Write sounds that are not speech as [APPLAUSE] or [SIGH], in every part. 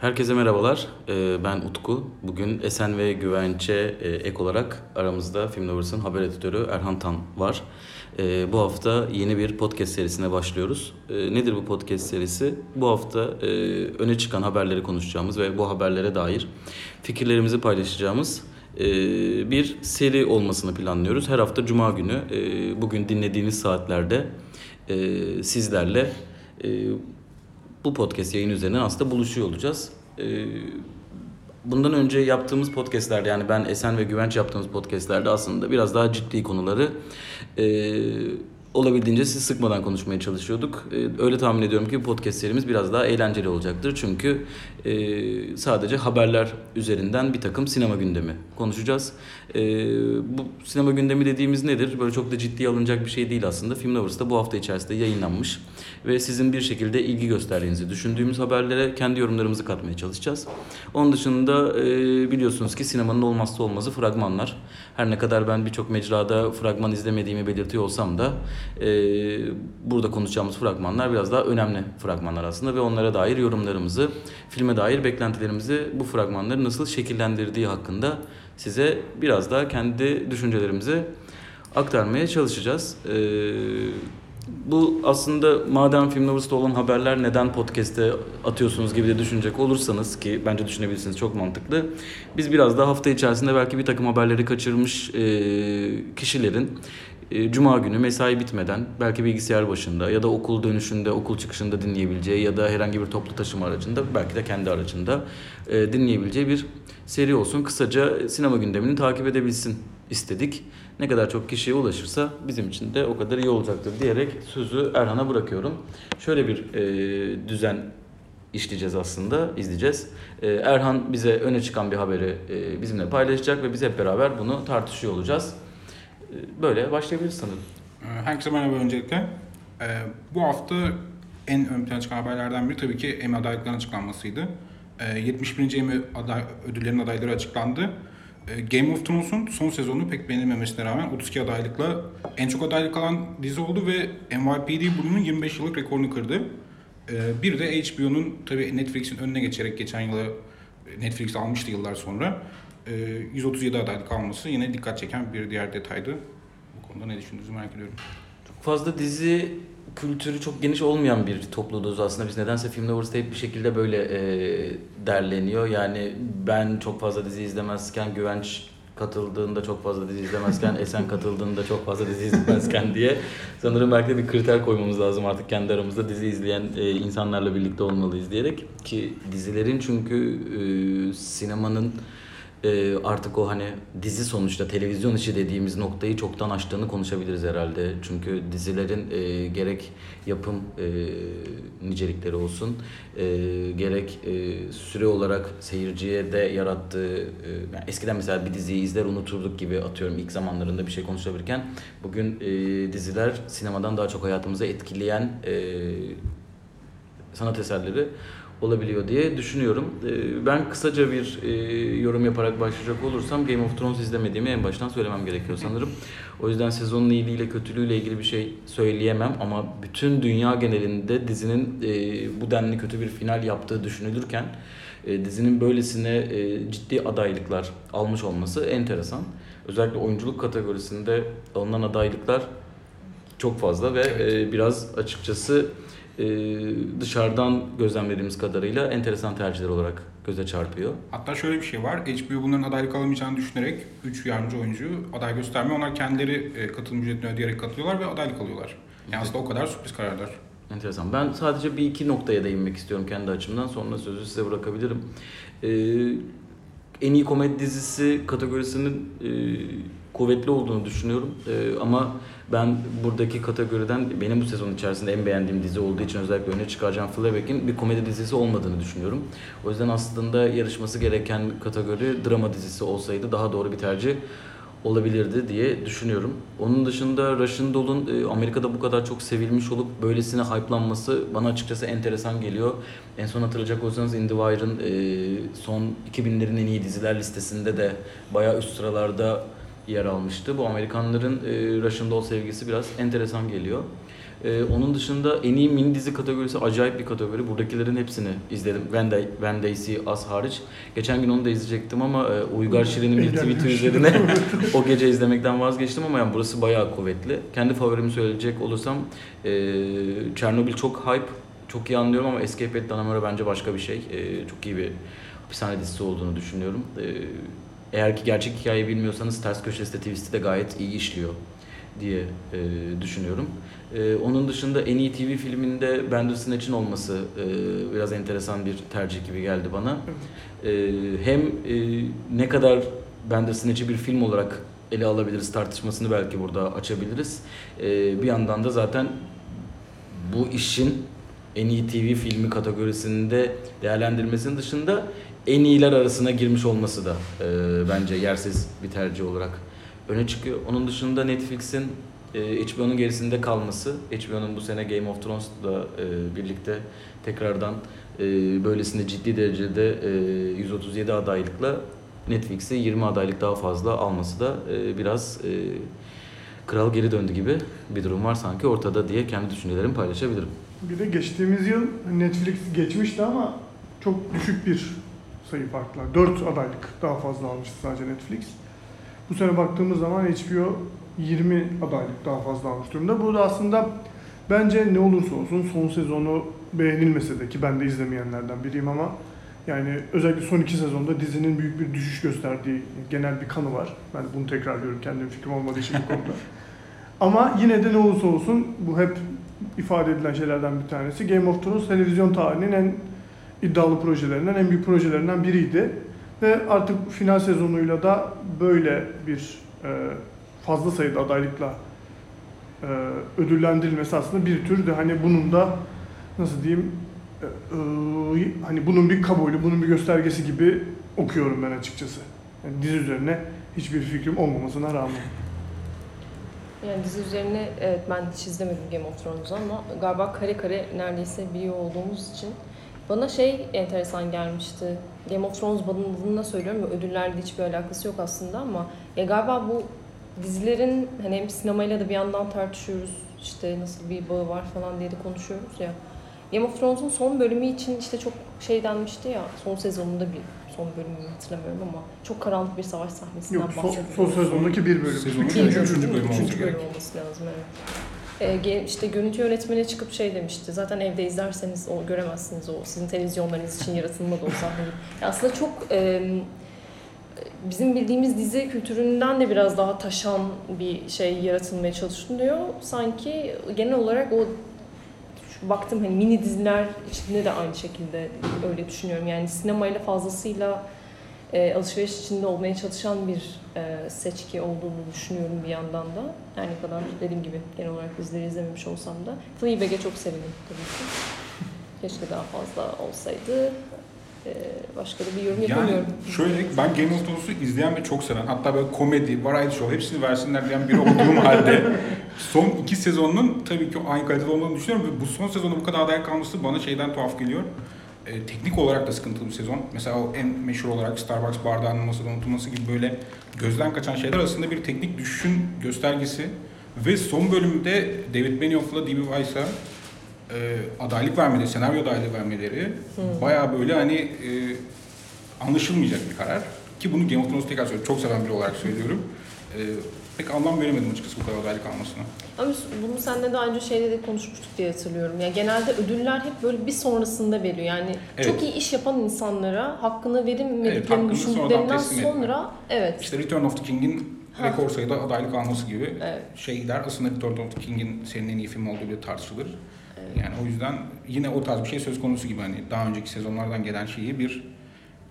Herkese merhabalar. Ee, Ben Utku. Bugün Esen ve Güvenç'e e, ek olarak aramızda Film Lovers'ın haber editörü Erhan Tan var. Ee, Bu hafta yeni bir podcast serisine başlıyoruz. Ee, Nedir bu podcast serisi? Bu hafta e, öne çıkan haberleri konuşacağımız ve bu haberlere dair fikirlerimizi paylaşacağımız e, bir seri olmasını planlıyoruz. Her hafta Cuma günü bugün dinlediğiniz saatlerde sizlerle bu podcast yayın üzerinden aslında buluşuyor olacağız. Ee, bundan önce yaptığımız podcastlerde yani ben Esen ve Güvenç yaptığımız podcastlerde aslında biraz daha ciddi konuları e, olabildiğince siz sıkmadan konuşmaya çalışıyorduk. E, öyle tahmin ediyorum ki podcast serimiz biraz daha eğlenceli olacaktır. Çünkü e, sadece haberler üzerinden bir takım sinema gündemi konuşacağız. E, bu sinema gündemi dediğimiz nedir? Böyle çok da ciddiye alınacak bir şey değil aslında. Film Lovers'ta bu hafta içerisinde yayınlanmış ve sizin bir şekilde ilgi gösterdiğinizi düşündüğümüz haberlere kendi yorumlarımızı katmaya çalışacağız. Onun dışında e, biliyorsunuz ki sinemanın olmazsa olmazı fragmanlar. Her ne kadar ben birçok mecrada fragman izlemediğimi belirtiyor olsam da e, burada konuşacağımız fragmanlar biraz daha önemli fragmanlar aslında ve onlara dair yorumlarımızı, filme dair beklentilerimizi bu fragmanları nasıl şekillendirdiği hakkında size biraz daha kendi düşüncelerimizi aktarmaya çalışacağız. E, bu aslında madem Film Lovers'ta olan haberler neden podcast'e atıyorsunuz gibi de düşünecek olursanız ki bence düşünebilirsiniz çok mantıklı. Biz biraz daha hafta içerisinde belki bir takım haberleri kaçırmış e, kişilerin e, Cuma günü mesai bitmeden belki bilgisayar başında ya da okul dönüşünde, okul çıkışında dinleyebileceği ya da herhangi bir toplu taşıma aracında belki de kendi aracında e, dinleyebileceği bir seri olsun. Kısaca sinema gündemini takip edebilsin istedik. Ne kadar çok kişiye ulaşırsa bizim için de o kadar iyi olacaktır diyerek sözü Erhan'a bırakıyorum. Şöyle bir e, düzen işleyeceğiz aslında, izleyeceğiz. E, Erhan bize öne çıkan bir haberi e, bizimle paylaşacak ve biz hep beraber bunu tartışıyor olacağız. E, böyle başlayabiliriz sanırım. Ee, Herkese merhaba öncelikle. Ee, Bu hafta en ön plana çıkan haberlerden biri tabii ki Emmy adaylıklarının açıklanmasıydı. Ee, 71. Emmy aday, ödüllerin adayları açıklandı. Ee, Game of Thrones'un son sezonu pek beğenilmemesine rağmen 32 adaylıkla en çok adaylık alan dizi oldu ve NYPD Blue'nun 25 yıllık rekorunu kırdı. Ee, Bir de HBO'nun tabii Netflix'in önüne geçerek geçen yıla Netflix almıştı yıllar sonra. Ee, 137 adaylık alması yine dikkat çeken bir diğer detaydı. Bu konuda ne düşündüğünüzü merak ediyorum. Çok fazla dizi kültürü çok geniş olmayan bir topluluğuz aslında. Biz nedense Film Lovers'ta hep bir şekilde böyle e, derleniyor. Yani ben çok fazla dizi izlemezken Güvenç katıldığında çok fazla dizi izlemezken, [LAUGHS] Esen katıldığında çok fazla dizi izlemezken diye sanırım belki de bir kriter koymamız lazım artık kendi aramızda dizi izleyen e, insanlarla birlikte olmalıyız diyerek ki dizilerin çünkü e, sinemanın e, artık o hani dizi sonuçta televizyon işi dediğimiz noktayı çoktan aştığını konuşabiliriz herhalde. Çünkü dizilerin e, gerek yapım e, nicelikleri olsun, e, gerek e, süre olarak seyirciye de yarattığı, e, yani eskiden mesela bir diziyi izler unuturduk gibi atıyorum ilk zamanlarında bir şey konuşabilirken bugün e, diziler sinemadan daha çok hayatımıza etkileyen e, sanat eserleri olabiliyor diye düşünüyorum. Ee, Ben kısaca bir e, yorum yaparak başlayacak olursam Game of Thrones izlemediğimi en baştan söylemem gerekiyor sanırım. O yüzden sezonun iyiliğiyle kötülüğüyle ilgili bir şey söyleyemem ama bütün dünya genelinde dizinin e, bu denli kötü bir final yaptığı düşünülürken e, dizinin böylesine ciddi adaylıklar almış olması enteresan. Özellikle oyunculuk kategorisinde alınan adaylıklar çok fazla ve e, biraz açıkçası e, dışarıdan gözlemlediğimiz kadarıyla enteresan tercihler olarak göze çarpıyor. Hatta şöyle bir şey var. HBO bunların adaylık alamayacağını düşünerek 3 yardımcı oyuncu aday göstermiyor. Onlar kendileri e, katılım ücretini ödeyerek katılıyorlar ve adaylık alıyorlar. Yani aslında o kadar sürpriz kararlar. Enteresan. Ben sadece bir iki noktaya değinmek istiyorum kendi açımdan. Sonra sözü size bırakabilirim. Ee, en iyi komedi dizisi kategorisinin e, kuvvetli olduğunu düşünüyorum. E, ama ben buradaki kategoriden benim bu sezon içerisinde en beğendiğim dizi olduğu için özellikle öne çıkaracağım Fleabag'in bir komedi dizisi olmadığını düşünüyorum. O yüzden aslında yarışması gereken kategori drama dizisi olsaydı daha doğru bir tercih olabilirdi diye düşünüyorum. Onun dışında Russian Doll'un e, Amerika'da bu kadar çok sevilmiş olup böylesine hype'lanması bana açıkçası enteresan geliyor. En son hatırlayacak olsanız In The Wire'ın e, son 2000'lerin en iyi diziler listesinde de bayağı üst sıralarda yer almıştı. Bu Amerikanların e, Russian Doll sevgisi biraz enteresan geliyor. Ee, onun dışında en iyi mini dizi kategorisi acayip bir kategori. Buradakilerin hepsini izledim. Van, Day, Van Daisy az hariç. Geçen gün onu da izleyecektim ama e, Uygar Şirin'in bir tweet'i üzerine [LAUGHS] o gece izlemekten vazgeçtim ama yani burası bayağı kuvvetli. Kendi favorimi söyleyecek olursam e, Chernobyl çok hype. Çok iyi anlıyorum ama Escape at Dannemora bence başka bir şey. E, çok iyi bir hapishane dizisi olduğunu düşünüyorum. E, eğer ki gerçek hikayeyi bilmiyorsanız Ters Köşesi de Twist'i de gayet iyi işliyor diye e, düşünüyorum. E, onun dışında en iyi TV filminde Bandersnatch'in olması e, biraz enteresan bir tercih gibi geldi bana. E, hem e, ne kadar Bandersnatch'i bir film olarak ele alabiliriz tartışmasını belki burada açabiliriz. E, bir yandan da zaten bu işin en iyi TV filmi kategorisinde değerlendirmesinin dışında en iyiler arasına girmiş olması da e, bence yersiz bir tercih olarak öne çıkıyor. Onun dışında Netflix'in e, HBO'nun gerisinde kalması, HBO'nun bu sene Game of Thrones'la e, birlikte tekrardan e, böylesine ciddi derecede e, 137 adaylıkla Netflix'e 20 adaylık daha fazla alması da e, biraz e, kral geri döndü gibi bir durum var sanki ortada diye kendi düşüncelerimi paylaşabilirim. Bir de geçtiğimiz yıl Netflix geçmişti ama çok düşük bir sayı farkla. 4 adaylık daha fazla almıştı sadece Netflix. Bu sene baktığımız zaman HBO 20 adaylık daha fazla almış durumda. Bu da aslında bence ne olursa olsun son sezonu beğenilmese de ki ben de izlemeyenlerden biriyim ama yani özellikle son iki sezonda dizinin büyük bir düşüş gösterdiği genel bir kanı var. Ben bunu tekrarlıyorum kendim fikrim olmadığı için bu konuda. [LAUGHS] Ama yine de ne olursa olsun bu hep ifade edilen şeylerden bir tanesi. Game of Thrones televizyon tarihinin en iddialı projelerinden, en büyük projelerinden biriydi. Ve artık final sezonuyla da böyle bir e, fazla sayıda adaylıkla e, ödüllendirilmesi aslında bir tür de hani bunun da nasıl diyeyim e, e, hani bunun bir kabulü, bunun bir göstergesi gibi okuyorum ben açıkçası. Yani dizi üzerine hiçbir fikrim olmamasına rağmen. Yani dizi üzerine evet ben hiç izlemedim Game of Thrones'u ama galiba kare kare neredeyse biliyor olduğumuz için bana şey enteresan gelmişti. Game of Thrones bandında söylüyorum ve ödüllerle hiçbir alakası yok aslında ama ya galiba bu dizilerin hani hem sinemayla da bir yandan tartışıyoruz işte nasıl bir bağı var falan diye de konuşuyoruz ya. Game of Thrones'un son bölümü için işte çok şey denmişti ya son sezonunda bir son bölümünü hatırlamıyorum ama çok karanlık bir savaş sahnesinden Yok son, son sezondaki bir bölüm. Sezonun Üçüncü üçüncü bölüm. bölüm olması Üçüncü gerek. olması lazım evet. Ge- işte görüntü yönetmeni çıkıp şey demişti. Zaten evde izlerseniz o göremezsiniz o sizin televizyonlarınız için yaratılmadı o sahneyi. Aslında çok e, bizim bildiğimiz dizi kültüründen de biraz daha taşan bir şey yaratılmaya çalışılıyor. Sanki genel olarak o baktım hani mini diziler içinde de aynı şekilde öyle düşünüyorum. Yani sinemayla fazlasıyla e, alışveriş içinde olmaya çalışan bir e, seçki olduğunu düşünüyorum bir yandan da. Her ne kadar dediğim gibi genel olarak dizileri izlememiş olsam da. Fleabag'e çok sevindim tabii ki. [LAUGHS] Keşke daha fazla olsaydı. E, başka da bir yorum Yani yapamıyorum. şöyle ben Game of Thrones'u izleyen ve çok seven hatta böyle komedi, variety show hepsini versinler diyen biri olduğum [LAUGHS] halde son iki sezonun tabii ki aynı kalitede olmadığını düşünüyorum ve bu son sezonda bu kadar aday kalması bana şeyden tuhaf geliyor. Ee, teknik olarak da sıkıntılı bir sezon. Mesela o en meşhur olarak Starbucks bardağının masada unutulması gibi böyle gözden kaçan şeyler aslında bir teknik düşüşün göstergesi. Ve son bölümde David Benioff'la D.B. Weiss'a e, adaylık vermeleri, senaryo adaylığı vermeleri Hı. bayağı böyle hani e, anlaşılmayacak bir karar. Ki bunu Game of Thrones'u tekrar söylüyorum. Çok seven biri olarak söylüyorum. E, pek anlam veremedim açıkçası bu kadar adaylık almasına. Ama bunu seninle daha önce şeyde de konuşmuştuk diye hatırlıyorum. Yani genelde ödüller hep böyle bir sonrasında veriyor. Yani Evet. çok iyi iş yapan insanlara hakkını Evet, verilmediklerini sonradan düşündüklerinden etme. sonra evet. İşte Return of the King'in Ha. rekor sayıda adaylık alması gibi Evet. şeyler aslında Return of the King'in senin en iyi film olduğu bile tartışılır. evet. Yani o yüzden yine o tarz bir şey söz konusu gibi hani daha önceki sezonlardan gelen şeyi bir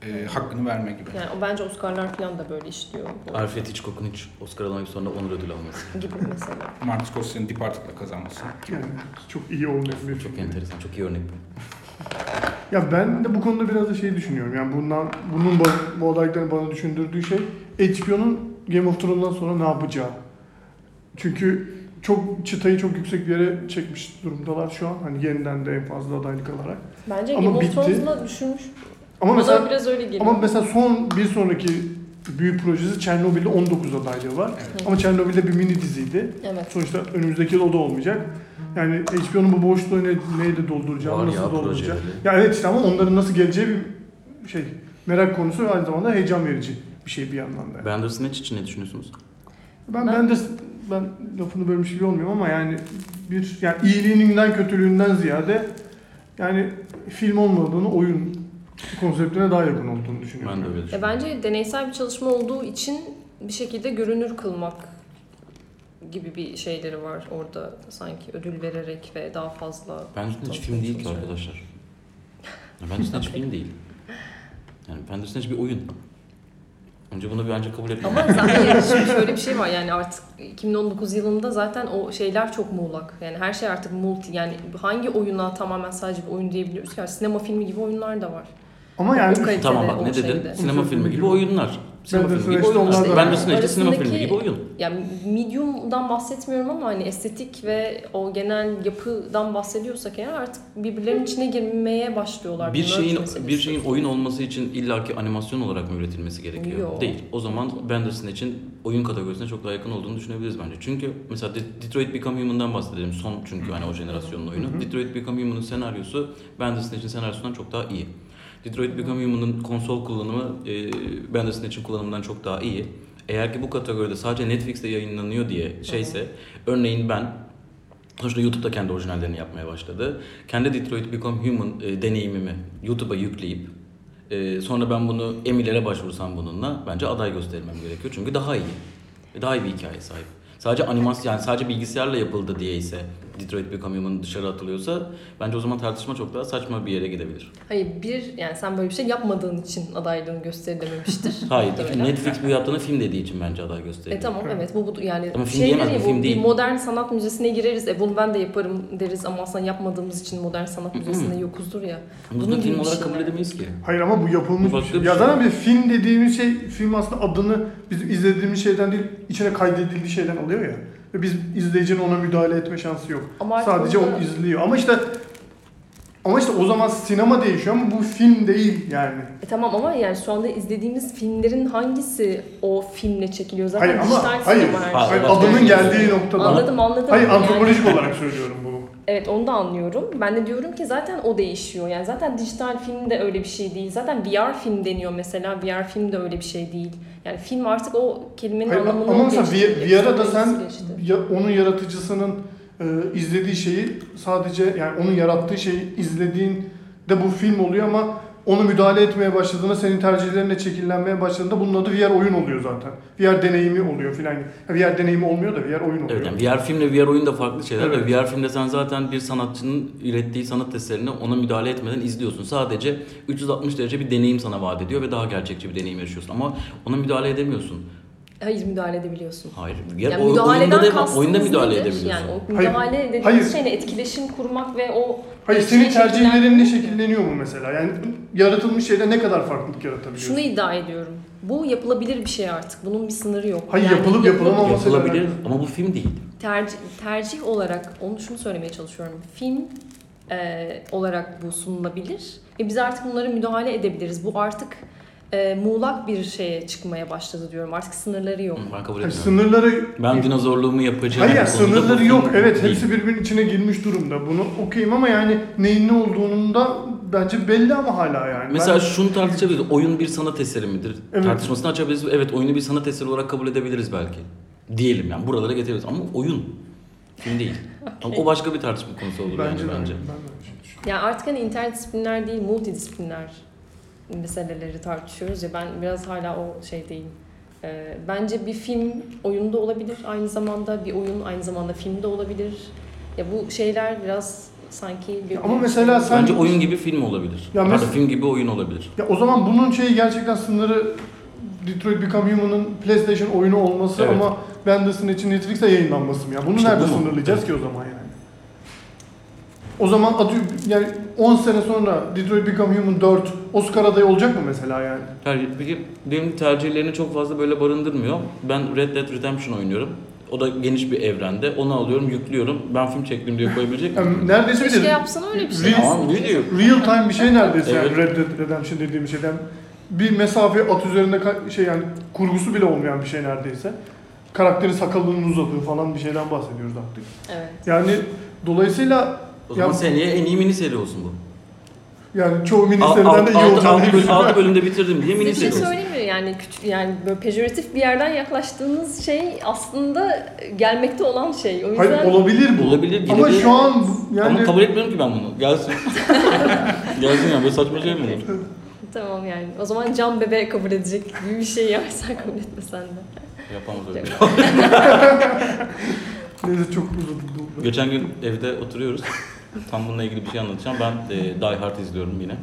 e, hakkını verme gibi. Yani o bence Oscar'lar falan da böyle işliyor. Alfred Hitchcock'un hiç Oscar alamayıp sonra onur ödülü alması. [LAUGHS] gibi mesela. Martin Scorsese'nin Departed'la kazanması. Yani çok iyi olmayan bir Çok enteresan, çok iyi örnek bu. [LAUGHS] Ya ben de bu konuda biraz da şey düşünüyorum. Yani bundan bunun ba- bu adaylıkların bana düşündürdüğü şey HBO'nun Game of Thrones'dan sonra ne yapacağı. Çünkü çok çıtayı çok yüksek bir yere çekmiş durumdalar şu an. Hani yeniden de en fazla adaylık alarak. Bence Ama Game of. Thrones'la düşürmüş. Ama Bana mesela biraz öyle geliyor. ama mesela son bir sonraki büyük projesi Çernobil'de 19 adaylığı var. Evet. Ama Çernobil'de bir mini diziydi. Evet. Sonuçta önümüzdeki yıl o da olmayacak. Yani HBO'nun bu boşluğu ne, neyle dolduracağını, Var nasıl ya projeleri. Ya evet işte ama onların nasıl geleceği bir şey merak konusu ve aynı zamanda heyecan verici bir şey bir yandan da. Bandersnatch için ne düşünüyorsunuz? Ben, Ben- ben de ben lafını bölmüş gibi olmuyorum ama yani bir yani iyiliğinden kötülüğünden ziyade yani film olmadığını oyun konseptine daha yakın olduğunu düşünüyorum. Ben de öyle Ya düşünüyorum. bence deneysel bir çalışma olduğu için bir şekilde görünür kılmak gibi bir şeyleri var orada sanki ödül vererek ve daha fazla Bandersnatch film değil ki arkadaşlar. [LAUGHS] Ya Bandersnatch film değil. Yani Bandersnatch bir oyun. Önce bunu bence kabul etmem. Ama zaten [LAUGHS] şimdi şöyle bir şey var yani artık 2019 yılında zaten o şeyler çok muğlak. Yani her şey artık multi yani hangi oyuna tamamen sadece bir oyun diyebiliyoruz ki Yani sinema filmi gibi oyunlar da var. Ama yani O Tamam bak ne dedin? şeyde. Sinema filmi gibi oyunlar. Sinema filmi gibi Bandersnatch'te oyunlar. onlar da var. Bandersnatch de sinema filmi gibi oyun. Yani medium'dan bahsetmiyorum ama hani estetik ve o genel yapıdan bahsediyorsak eğer artık birbirlerinin içine girmeye başlıyorlar. Bir şeyin meselesi. bir şeyin oyun olması için illaki animasyon olarak mı üretilmesi gerekiyor? Yok. Değil. O zaman Bandersnatch'in oyun kategorisine çok daha yakın olduğunu düşünebiliriz bence. Çünkü mesela De- Detroit Become Human'dan bahsedelim. Son çünkü hani o jenerasyonun oyunu. Hı hı. Detroit Become Human'ın senaryosu Bandersnatch'in senaryosundan çok daha iyi. Detroit Become Human'ın konsol kullanımı e, Bandersnatch'in kullanımından çok daha iyi. Eğer ki bu kategoride sadece Netflix'te yayınlanıyor diye şeyse, örneğin ben Sonuçta YouTube'da kendi orijinallerini yapmaya başladı. Kendi Detroit Become Human e, deneyimimi YouTube'a yükleyip e, sonra ben bunu Emmy'lere başvursam bununla bence aday göstermem gerekiyor. Çünkü daha iyi. Daha iyi bir hikaye sahip. Sadece animasyon yani sadece bilgisayarla yapıldı diye ise Detroit Become Human dışarı atılıyorsa bence o zaman tartışma çok daha saçma bir yere gidebilir. Hayır bir yani sen böyle bir şey yapmadığın için adaylığın gösterilememiştir. [LAUGHS] Hayır. Netflix bu yaptığını film dediği için bence aday gösteriyor. E tamam evet bu, bu yani Ama film şey diyemez, değil, bu bu film bir değil. modern sanat müzesine gireriz. E bunu ben de yaparım deriz ama aslında yapmadığımız için modern sanat müzesinde yokuzdur ya. Bunu Bunun film bir olarak şey kabul edemeyiz ki. Hayır ama bu yapılmış Bu bir şey. bir Ya şey. zaten bir film dediğimiz şey, film aslında adını bizim izlediğimiz şeyden değil, içine kaydedildiği şeyden alıyor ya. Ve biz izleyicinin ona müdahale etme şansı yok. Ama Sadece o izliyor. Ama işte ama işte o zaman sinema değişiyor ama bu film değil yani. E tamam ama yani şu anda izlediğimiz filmlerin hangisi o filmle çekiliyor? Zaten Hayır ama hayır, Hayır, hayır şey. adının geldiği noktada. Anladım anladım. Hayır Yani- antropolojik olarak söylüyorum bunu. Evet onu da anlıyorum. Ben de diyorum ki zaten o değişiyor. Yani zaten dijital film de öyle bir şey değil. Zaten VR film deniyor mesela. VR film de öyle bir şey değil. Yani film artık o kelimenin Hayır, anlamını ama mesela. V- VR'a da sen geçti. ya, onun yaratıcısının e, izlediği şeyi sadece yani onun yarattığı şeyi izlediğinde bu film oluyor ama onu müdahale etmeye başladığında senin tercihlerine şekillenmeye başladığında bunun adı VR oyun oluyor zaten. VR deneyimi oluyor filan. VR deneyimi olmuyor da VR oyun oluyor. Evet yani VR filmle VR oyun da farklı şeyler Evet. ve VR filmde sen zaten bir sanatçının ürettiği sanat eserini ona müdahale etmeden izliyorsun. Sadece 360 derece bir deneyim sana vaat ediyor ve daha gerçekçi bir deneyim yaşıyorsun ama ona müdahale edemiyorsun. Hayır müdahale edebiliyorsun. Hayır. Yani o- oyunda müdahaleden da oyunda müdahale nedir? edebiliyorsun. Yani o Hayır, müdahale dediğimiz hayır. şeyle etkileşim kurmak ve o Hayır senin tercihlerinle şekillendirmek- şekilleniyor mu mesela? Yani yaratılmış şeyde ne kadar farklılık yaratabiliyorsun? Şunu iddia ediyorum. Bu yapılabilir bir şey artık. Bunun bir sınırı yok. Hayır, Yani yapılıp yapılabilir- yapılamaması- Yapılabilir ama bu film değil. tercih, tercih olarak onu şunu söylemeye çalışıyorum. Film e, olarak bu sunulabilir ve biz artık bunlara müdahale edebiliriz. Bu artık e, muğlak bir şeye çıkmaya başladı diyorum. Artık sınırları yok. Ben kabul Hayır, etmiyorum. sınırları Ben dinozorluğumu yapacağım. Hayır ya, konuda bu sınırları yok. Evet değil. hepsi birbirinin içine girmiş durumda. Bunu okuyayım ama yani neyin ne olduğunun da bence belli ama hala yani. Mesela Ben- şunu tartışabiliriz. Oyun bir sanat eseri midir? Evet. Tartışmasını açabiliriz. Evet oyunu bir sanat eseri olarak kabul edebiliriz belki. Diyelim yani buralara getiririz ama oyun. Film değil. [LAUGHS] Ama o başka bir tartışma konusu olur bence yani de. bence. Ben de öyle düşünüyorum. Yani artık hani interdisipliner değil, multidisipliner meseleleri tartışıyoruz ya ben biraz hala o şey değilim. Ee, bence bir film oyunda olabilir aynı zamanda bir oyun aynı zamanda filmde olabilir. Ya bu şeyler biraz sanki bir Ama mesela sen- Bence oyun gibi film olabilir. Ya Ya mes- film gibi oyun olabilir. Ya o zaman bunun şeyi gerçekten sınırı Detroit Become Human'ın PlayStation oyunu olması Evet. ama Bandersnatch'in için Netflix'te yayınlanması mı ya? Bunu İşte nerede bu sınırlayacağız Evet. ki o zaman yani? O zaman atıyor yani 10 sene sonra Detroit Become Human 4 Oscar adayı olacak mı mesela yani? Yani peki benim tercihlerini çok fazla böyle barındırmıyor. Ben Red Dead Redemption oynuyorum. O da geniş bir evrende. Onu alıyorum, yüklüyorum. Ben film çektim diye koyabilecek miyim? Yani neredeyse bir Keşke de yapsan öyle bir şey. Real- Tamam video. real time bir şey neredeyse yani Evet. Red Dead Redemption dediğim şeyden. bir mesafe at üzerinde ka- şey yani kurgusu bile olmayan bir şey neredeyse. Karakterin sakalının uzadığı falan bir şeyden bahsediyoruz artık. Evet. Yani dolayısıyla O zaman Ya- seneye en iyi mini seri olsun bu. yani çoğu Al- miniseriden al- de iyi altı- olacağını altı düşünüyorum. altı bölümde bitirdim diye Size mini bir şey seri olsun. söyleyeyim mi? Yani küçük, yani böyle pejoratif bir yerden yaklaştığınız şey aslında gelmekte olan şey. O yüzden Hayır olabilir bu. Olabilir, Ama gidebilir. şu an bu- yani Ama kabul etmiyorum ki ben bunu. Gelsin. [LAUGHS] Gelsin ya böyle saçma şey mi olur? tamam yani. O zaman can bebe kabul edecek gibi bir şey yapsan kabul etmesen de. Yapamaz öyle. bir şey. [LAUGHS] neyse çok uzadı. bu. Geçen gün evde oturuyoruz. Tam bununla ilgili bir şey anlatacağım. Ben e, Die Hard izliyorum yine.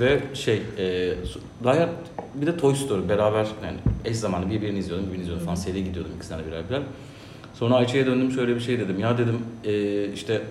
Ve şey, e, Die Hard bir de Toy Story beraber yani eş zamanlı birbirini izliyordum, birbirini izliyordum falan seri gidiyordum ikisinden de birer birer. Sonra Ayça'ya döndüm şöyle bir şey dedim. Ya dedim e, işte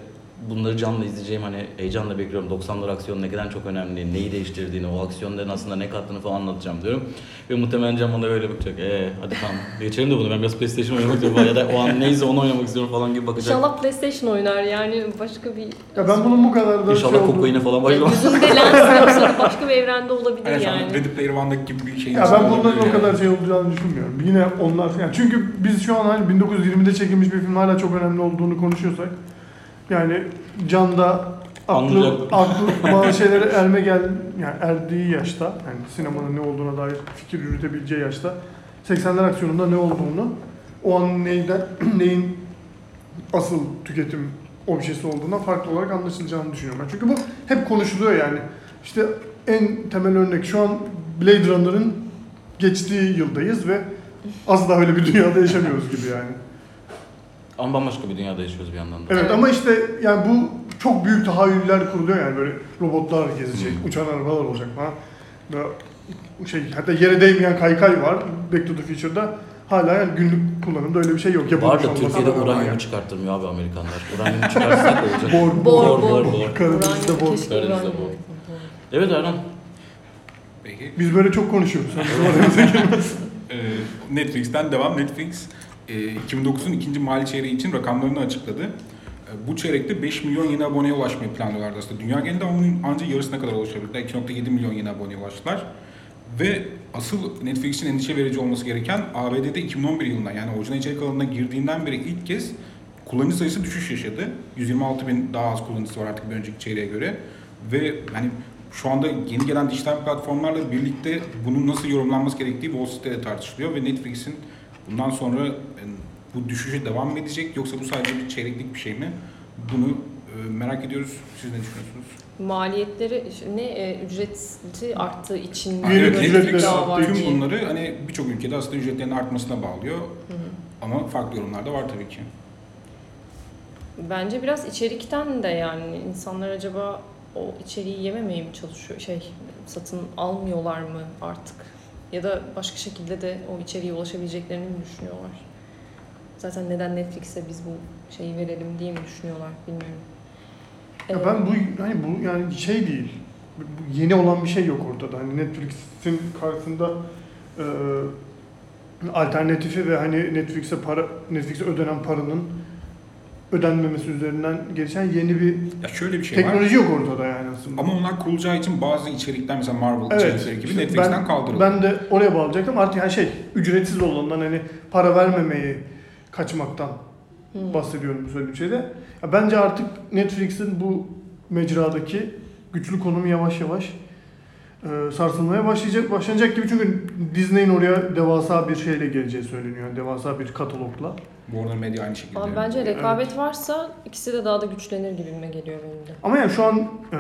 bunları canlı izleyeceğim hani heyecanla bekliyorum. 90'lar aksiyonu ne kadar çok önemli, neyi değiştirdiğini, o aksiyonların aslında ne kattığını falan anlatacağım diyorum. Ve muhtemelen Can bana böyle bakacak. Eee hadi tamam geçelim de bunu ben biraz PlayStation oynamak istiyorum ya da o an neyse onu oynamak istiyorum falan gibi bakacak. İnşallah PlayStation oynar yani başka bir... Ya ben bunun bu kadar da İnşallah şey kokaine falan başlamaz. Yüzünde lens yoksa başka bir evrende olabilir Yani, yani. Ready Player One'daki gibi bir şey. Ya ben bunların o kadar şey olacağını düşünmüyorum. Yine onlar yani çünkü biz şu an hani 1920'de çekilmiş bir film hala çok önemli olduğunu konuşuyorsak yani Can'da aklı, aklı [LAUGHS] bazı şeylere erme gel yani erdiği yaşta yani sinemanın ne olduğuna dair fikir yürütebileceği yaşta 80'ler aksiyonunda ne olduğunu o an neyden [CLEARS THROAT] neyin asıl tüketim objesi olduğuna farklı olarak anlaşılacağını düşünüyorum ben. Çünkü bu hep konuşuluyor yani. İşte en temel örnek şu an Blade Runner'ın geçtiği yıldayız ve asla öyle bir dünyada yaşamıyoruz gibi yani. Ama bambaşka bir dünyada yaşıyoruz bir yandan da. Evet, ama işte yani bu çok büyük tahayyüller kuruluyor yani böyle robotlar gezecek, Hmm. uçan arabalar olacak falan. Şey hatta yere değmeyen kaykay var Back to the Future'da. Hala yani günlük kullanımda öyle bir şey yok. Yapılmış Var da Türkiye'de da uranyumu yani. çıkarttırmıyor abi Amerikanlar. Uranyumu çıkartsak olacak. Bor, Bor, bor, bor. bor. Karadeniz'de Uranyum, bor. Karadeniz'de uranyum bor. Evet Erhan. Peki. Biz böyle çok konuşuyoruz. Ee, Netflix'ten devam. Netflix 2009'un ikinci mali çeyreği için rakamlarını açıkladı. E, Bu çeyrekte 5 milyon yeni aboneye ulaşmayı planlıyorlardı aslında. Dünya genelinde onun ancak yarısına kadar ulaşabildiler. 2.7 milyon yeni aboneye ulaştılar. Ve asıl Netflix'in endişe verici olması gereken ABD'de 2011 yılında yani orijinal içerik alanına girdiğinden beri ilk kez kullanıcı sayısı düşüş yaşadı. 126 bin daha az kullanıcısı var artık bir önceki çeyreğe göre. Ve hani şu anda yeni gelen dijital platformlarla birlikte bunun nasıl yorumlanması gerektiği Wall Street'te tartışılıyor ve Netflix'in bundan sonra e, bu düşüşe devam mı edecek yoksa bu sadece bir çeyreklik bir şey mi? Bunu e, merak ediyoruz. Siz ne düşünüyorsunuz? Maliyetleri ne e, ücreti arttığı için Evet, iddia var tüm bunları hani birçok ülkede aslında ücretlerin artmasına bağlıyor. Hı hı. Ama farklı yorumlar da var tabii ki. Bence biraz içerikten de yani insanlar acaba o içeriği yememeye mi çalışıyor şey satın almıyorlar mı artık ya da başka şekilde de o içeriğe ulaşabileceklerini mi düşünüyorlar? Zaten neden Netflix'e biz bu şeyi verelim diye mi düşünüyorlar bilmiyorum. Ya Ee, ben bu hani bu yani şey değil. Yeni olan bir şey yok ortada. Hani Netflix'in karşısında e, alternatifi ve hani Netflix'e para Netflix'e ödenen paranın ödenmemesi üzerinden gelişen yeni bir Ya şöyle bir şey var. teknoloji yok ortada yani aslında. Ama onlar kurulacağı için bazı içerikler mesela Marvel Evet, içerikleri gibi işte Netflix'ten ben- kaldırıldı. Ben de oraya bağlayacaktım. Artık yani şey ücretsiz olandan hani para vermemeyi kaçmaktan hı. bahsediyorum bu söylediğim şeyde. Ya bence artık Netflix'in bu mecradaki güçlü konumu yavaş yavaş e, sarsılmaya başlayacak başlanacak gibi çünkü Disney'in oraya devasa bir şeyle geleceği söyleniyor. Devasa bir katalogla. Bu arada medya aynı şekilde. Ama bence rekabet varsa ikisi de daha da güçlenir gibime geliyor benim de. Ama yani şu an e,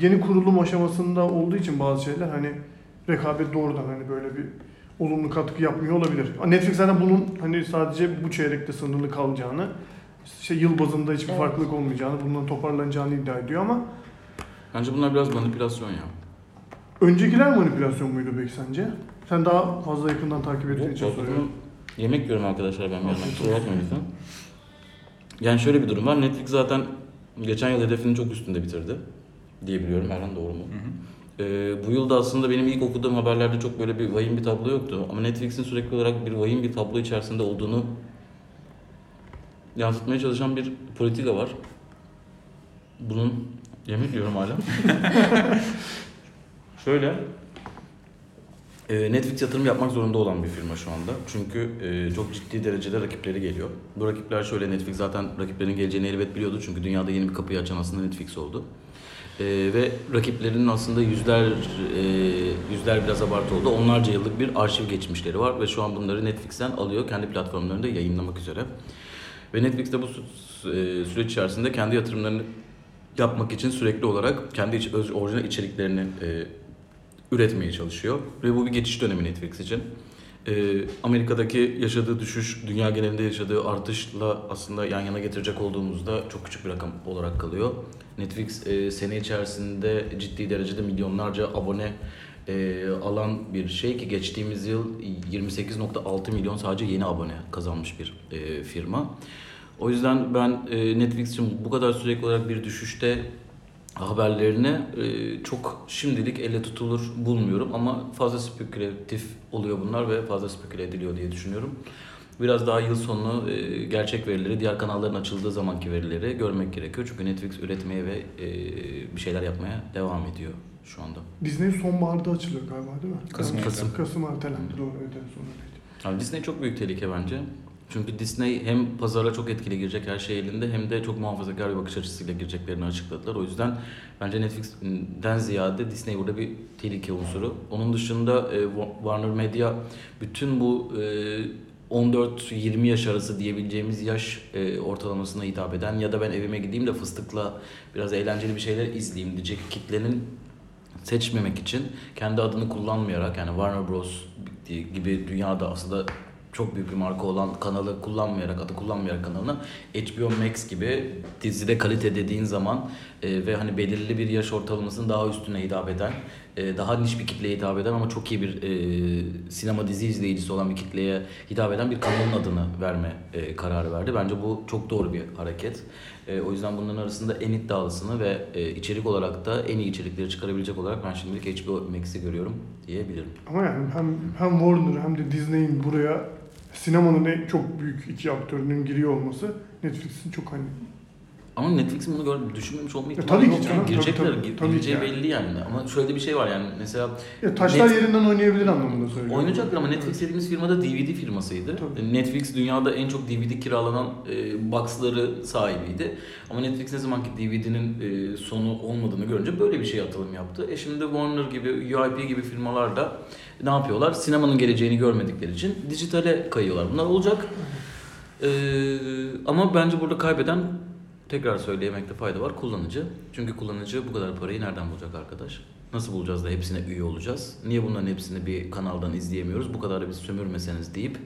yeni kurulum aşamasında olduğu için bazı şeyler hani rekabet doğrudan hani böyle bir olumlu katkı yapmıyor olabilir. Netflix zaten bunun hani sadece bu çeyrekte sınırlı kalacağını, işte yıl bazında hiçbir Evet. farklılık olmayacağını, bundan toparlanacağını iddia ediyor ama Bence bunlar biraz manipülasyon ya. Öncekiler manipülasyon muydu peki sence? Sen daha fazla yakından takip ettiğin için soruyorum. Yemek yiyorum arkadaşlar ben bir yandan. Kusura bakmayın lütfen. Yani şöyle bir durum var. Netflix zaten geçen yıl hedefinin çok üstünde bitirdi. Diye biliyorum. Erhan doğru mu? Hı hı. Ee, bu yılda aslında benim ilk okuduğum haberlerde çok böyle bir vahim bir tablo yoktu. Ama Netflix'in sürekli olarak bir vahim bir tablo içerisinde olduğunu yansıtmaya çalışan bir politika var. Bunun yemek yiyorum hala. [LAUGHS] Şöyle Ee, Netflix yatırım yapmak zorunda olan bir firma şu anda. Çünkü e, çok ciddi derecede rakipleri geliyor. Bu rakipler şöyle Netflix zaten rakiplerin geleceğini elbet biliyordu. Çünkü dünyada yeni bir kapıyı açan aslında Netflix oldu. Ee, ve rakiplerinin aslında yüzler e, yüzler biraz abartı oldu. Onlarca yıllık bir arşiv geçmişleri var ve şu an bunları Netflix'ten alıyor. Kendi platformlarında yayınlamak üzere. Ve Netflix de bu e, süreç içerisinde kendi yatırımlarını yapmak için sürekli olarak kendi orijinal içeriklerini üretmeye çalışıyor. Ve bu bir geçiş dönemi Netflix için. Ee, Amerika'daki yaşadığı düşüş, dünya genelinde yaşadığı artışla aslında yan yana getirecek olduğumuzda çok küçük bir rakam olarak kalıyor. Netflix e, sene içerisinde ciddi derecede milyonlarca abone e, alan bir şey ki geçtiğimiz yıl 28.6 milyon sadece yeni abone kazanmış bir e, firma. O yüzden ben e, Netflix için bu kadar sürekli olarak bir düşüşte haberlerini e, çok şimdilik elle tutulur bulmuyorum ama fazla spekülatif oluyor bunlar ve fazla speküle ediliyor diye düşünüyorum. Biraz daha yıl sonu e, gerçek verileri, diğer kanalların açıldığı zamanki verileri görmek gerekiyor. Çünkü Netflix üretmeye ve e, bir şeyler yapmaya devam ediyor şu anda. Disney sonbaharda açılıyor galiba değil mi? Kasım. Kasım, Kasım ertelendi doğru evet sonunda. Abi Disney çok büyük tehlike bence. Çünkü Disney hem pazara çok etkili girecek her şey elinde hem de çok muhafazakar bir bakış açısıyla gireceklerini açıkladılar. O yüzden bence Netflix'ten ziyade Disney burada bir tehlike unsuru. Onun dışında e, Warner Media bütün bu e, 14-20 yaş arası diyebileceğimiz yaş e, ortalamasına hitap eden ya da ben evime gideyim de fıstıkla biraz eğlenceli bir şeyler izleyeyim diyecek kitlenin seçmemek için kendi adını kullanmayarak yani Warner Bros gibi dünyada aslında çok büyük bir marka olan kanalı kullanmayarak, adı kullanmayarak kanalına HBO Max gibi dizide kalite dediğin zaman e, ve hani belirli bir yaş ortalamasının daha üstüne hitap eden, e, daha niş bir kitleye hitap eden ama çok iyi bir e, sinema dizi izleyicisi olan bir kitleye hitap eden bir kanalın adını verme e, kararı verdi. Bence bu çok doğru bir hareket. E, o yüzden bunların arasında en iddialısını ve e, içerik olarak da en iyi içerikleri çıkarabilecek olarak ben şimdilik HBO Max'i görüyorum diyebilirim. Ama yani hem, hem Warner hem de Disney'in buraya sinemanın çok büyük iki aktörünün giriyor olması Netflix'in çok hani Ama Netflix'in bunu gör, düşünmemiş olma ihtimali tabii ki yok. canım, girecekler, tabii, tabii, gir- tabii gireceği yani. belli yani. Ama şöyle bir şey var yani mesela ya taşlar Net- yerinden oynayabilir anlamında söylüyorum. Oynayacaktır ama Netflix dediğimiz firma da DVD firmasıydı. Tabii. Netflix dünyada en çok DVD kiralanan e, box'ları sahibiydi. Ama Netflix ne zamanki DVD'nin e, sonu olmadığını görünce böyle bir şey atılım yaptı. E şimdi Warner gibi, UIP gibi firmalar da ne yapıyorlar? Sinemanın geleceğini görmedikleri için dijitale kayıyorlar. Bunlar olacak. E, ama bence burada kaybeden tekrar söyleyemekte fayda var kullanıcı. Çünkü kullanıcı bu kadar parayı nereden bulacak arkadaş? Nasıl bulacağız da hepsine üye olacağız? Niye bunların hepsini bir kanaldan izleyemiyoruz? Bu kadar da biz sömürmeseniz deyip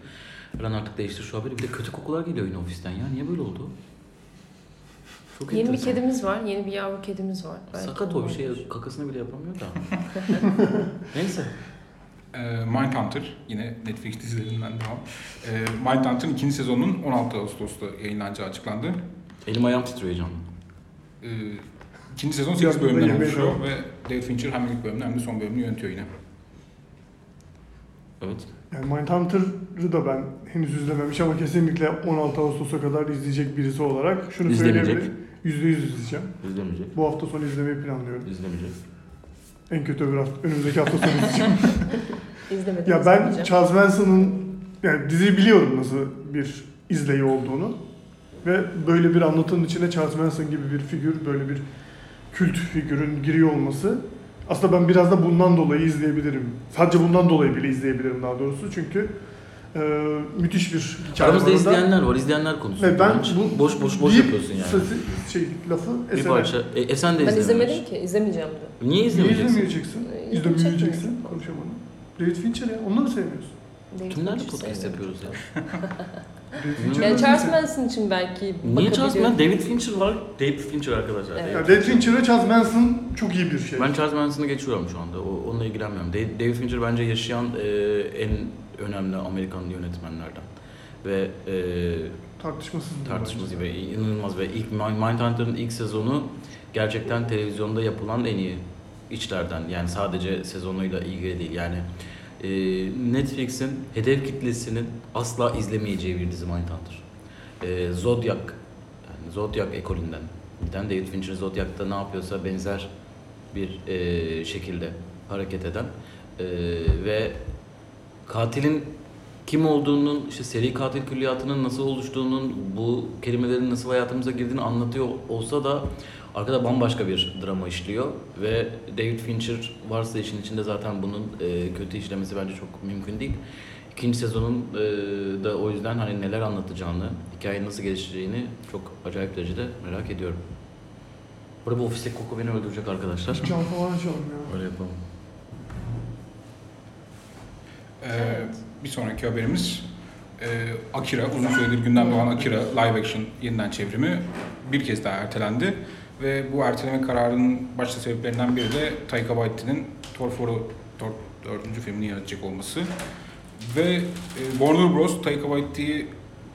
ben artık değiştir şu haberi. Bir de kötü kokular geliyor yine ofisten ya. Niye böyle oldu? Çok Yeni bir kedimiz var, yeni bir yavru kedimiz var. Belki Sakat o bir şey kakasını bile yapamıyor da. [LAUGHS] Neyse. Ee, Mindhunter yine Netflix dizilerinden devam. Ee, Mindhunter'ın ikinci sezonunun 16 Ağustos'ta yayınlanacağı açıklandı. Elim ayağım titriyor heyecanla. Ee, ikinci sezon 8 Yakında bölümden yemeğe oluşuyor ve David Fincher hem ilk bölümünü hem de son bölümünü yönetiyor yine. Evet. Yani Mindhunter'ı da ben henüz izlememiş ama kesinlikle 16 Ağustos'a kadar izleyecek birisi olarak şunu İzlemeyecek. söyleyebilirim. %100 izleyeceğim. İzlemeyecek. Bu hafta sonu izlemeyi planlıyorum. İzlemeyecek. En kötü öbür hafta, önümüzdeki hafta sonu izleyeceğim. [LAUGHS] İzlemedim. ya ben izlemeyeceğim. Charles Manson'ın yani diziyi biliyorum nasıl bir izleyi olduğunu. Ve böyle bir anlatının içine Charles Manson gibi bir figür, böyle bir kült figürün giriyor olması aslında ben biraz da bundan dolayı izleyebilirim. Sadece bundan dolayı bile izleyebilirim daha doğrusu. Çünkü e, müthiş bir hikaye Aramızda var orada. izleyenler var. izleyenler konuşuyor. Ve ben bu boş boş boş yapıyorsun yani. sesi- şey lafı Bir esene- parça. E, e sen de Ben izlememiş. izlemedim ki, izlemeyeceğim de. Niye Niye izlemeyeceksin? izlemeyeceksin? İzlemeyeceksin. çekmiyor. Konuşamadım. David Fincher ya. Onu da mı sevmiyorsun? David Kimlerle Fincher podcast yapıyoruz ya? [LAUGHS] David Yani Charles Manson için belki Niye Charles. Manson? David Fincher var. David Fincher arkadaşlar. Evet. Ya David Fincher ve Charles Manson çok iyi bir şey. Ben Charles Manson'ı geçiyorum şu anda. O, onunla ilgilenmiyorum. David, David Fincher bence yaşayan e, en önemli Amerikan yönetmenlerden. Ve e, Tartışmasız. bir tartışması bence. ve inanılmaz ve ilk Mind- Mindhunter'ın ilk sezonu gerçekten televizyonda yapılan en iyi işlerden. Yani sadece sezonuyla ilgili değil. Yani e, Netflix'in hedef kitlesinin asla izlemeyeceği bir dizi Mindhunter. E, Zodiac, yani Zodiac ekolünden giden David Fincher Zodiac'ta ne yapıyorsa benzer bir e, şekilde hareket eden Ee, ve katilin kim olduğunun, işte seri katil külliyatının nasıl oluştuğunun, bu kelimelerin nasıl hayatımıza girdiğini anlatıyor olsa da arkada bambaşka bir drama işliyor ve David Fincher varsa işin içinde zaten bunun e, kötü işlemesi bence çok mümkün değil. İkinci sezonun e, da o yüzden hani neler anlatacağını, hikayenin nasıl gelişeceğini çok acayip derecede merak ediyorum. Burada bu ofisteki koku beni öldürecek arkadaşlar. Cam falan açalım ya. Öyle yapalım. Ee, Evet. Bir sonraki haberimiz e, Akira, uzun süredir gündemde olan Akira live action yeniden çevrimi bir kez daha ertelendi. Ve bu erteleme kararının başta sebeplerinden biri de Taika Waititi'nin Thor 4'ü dör- dördüncü filmini yaratacak olması. Ve e, Warner Bros. Taika Waititi'yi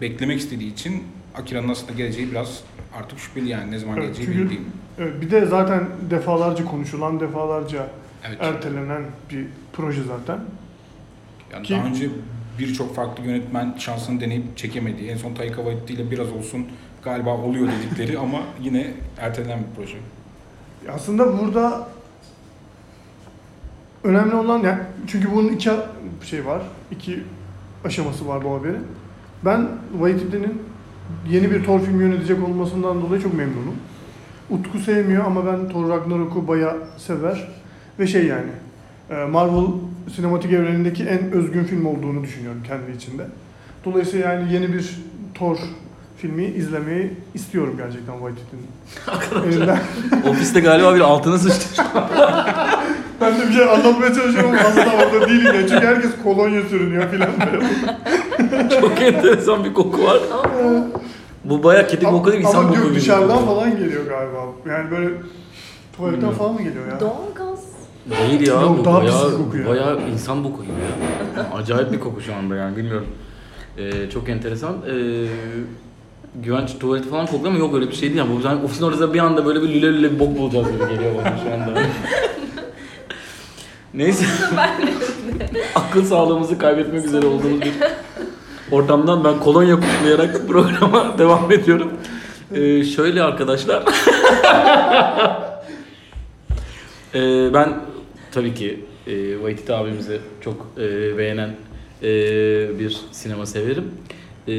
beklemek istediği için Akira'nın aslında geleceği biraz artık şüpheli yani ne zaman Evet, geleceği çünkü- belli değil. Evet, bir de zaten defalarca konuşulan, defalarca Evet. ertelenen bir proje zaten. Yani Ki- daha önce birçok farklı yönetmen şansını deneyip çekemedi. En son Taika Waititi ile biraz olsun galiba oluyor dedikleri [LAUGHS] ama yine ertelenen bir proje. Aslında burada önemli olan yani çünkü bunun iki şey var, iki aşaması var bu haberin. Ben Waititi'nin yeni bir Thor filmi yönetecek olmasından dolayı çok memnunum. Utku sevmiyor ama ben Thor Ragnarok'u bayağı sever ve şey yani e, Marvel sinematik evrenindeki en özgün film olduğunu düşünüyorum kendi içinde. Dolayısıyla yani yeni bir Thor filmi izlemeyi istiyorum gerçekten Waititi'nin [LAUGHS] elinden. Ofiste galiba bir altına sıçtı. [LAUGHS] Ben de bir şey anlatmaya çalışıyorum ama aslında orada değilim ya. Çünkü herkes kolonya sürünüyor filan böyle. [LAUGHS] Çok enteresan bir koku var. Ama bu Bu bayağı kedi koku değil, insan Ama koku yok gibi. dışarıdan falan geliyor galiba. Yani böyle tuvaletten falan mı geliyor ya? doğalgaz. Değil ya. Yok, bu daha bayağı, pis kokuyor. Bayağı insan koku gibi ya. Acayip bir koku şu anda yani bilmiyorum. Ee, çok enteresan. Ee, güvenç tuvaleti falan kokluyor ama yok öyle bir şey değil. Yani bu yani ofisin orada bir anda böyle bir lüle lüle bir bok bulacağız gibi geliyor bana şu anda. [LAUGHS] Neyse. Akıl sağlığımızı kaybetmek üzere olduğumuz bir ortamdan ben kolonya koklayarak [LAUGHS] programa devam ediyorum. Ee, şöyle arkadaşlar. [LAUGHS] Ee, ben tabii ki e, Waititi abimizi çok e, beğenen e, bir sinema severim. E,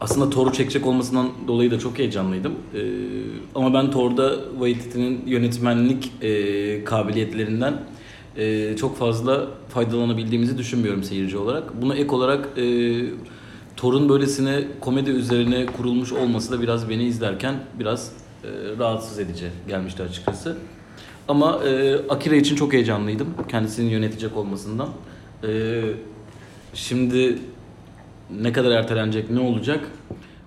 aslında Thor'u çekecek olmasından dolayı da çok heyecanlıydım. E, ama ben Thor'da Waititi'nin yönetmenlik e, kabiliyetlerinden e, çok fazla faydalanabildiğimizi düşünmüyorum seyirci olarak. Buna ek olarak e, Thor'un böylesine komedi üzerine kurulmuş olması da biraz beni izlerken biraz e, rahatsız edici gelmişti açıkçası. Ama e, Akira için çok heyecanlıydım. Kendisinin yönetecek olmasından. E, şimdi ne kadar ertelenecek, ne olacak?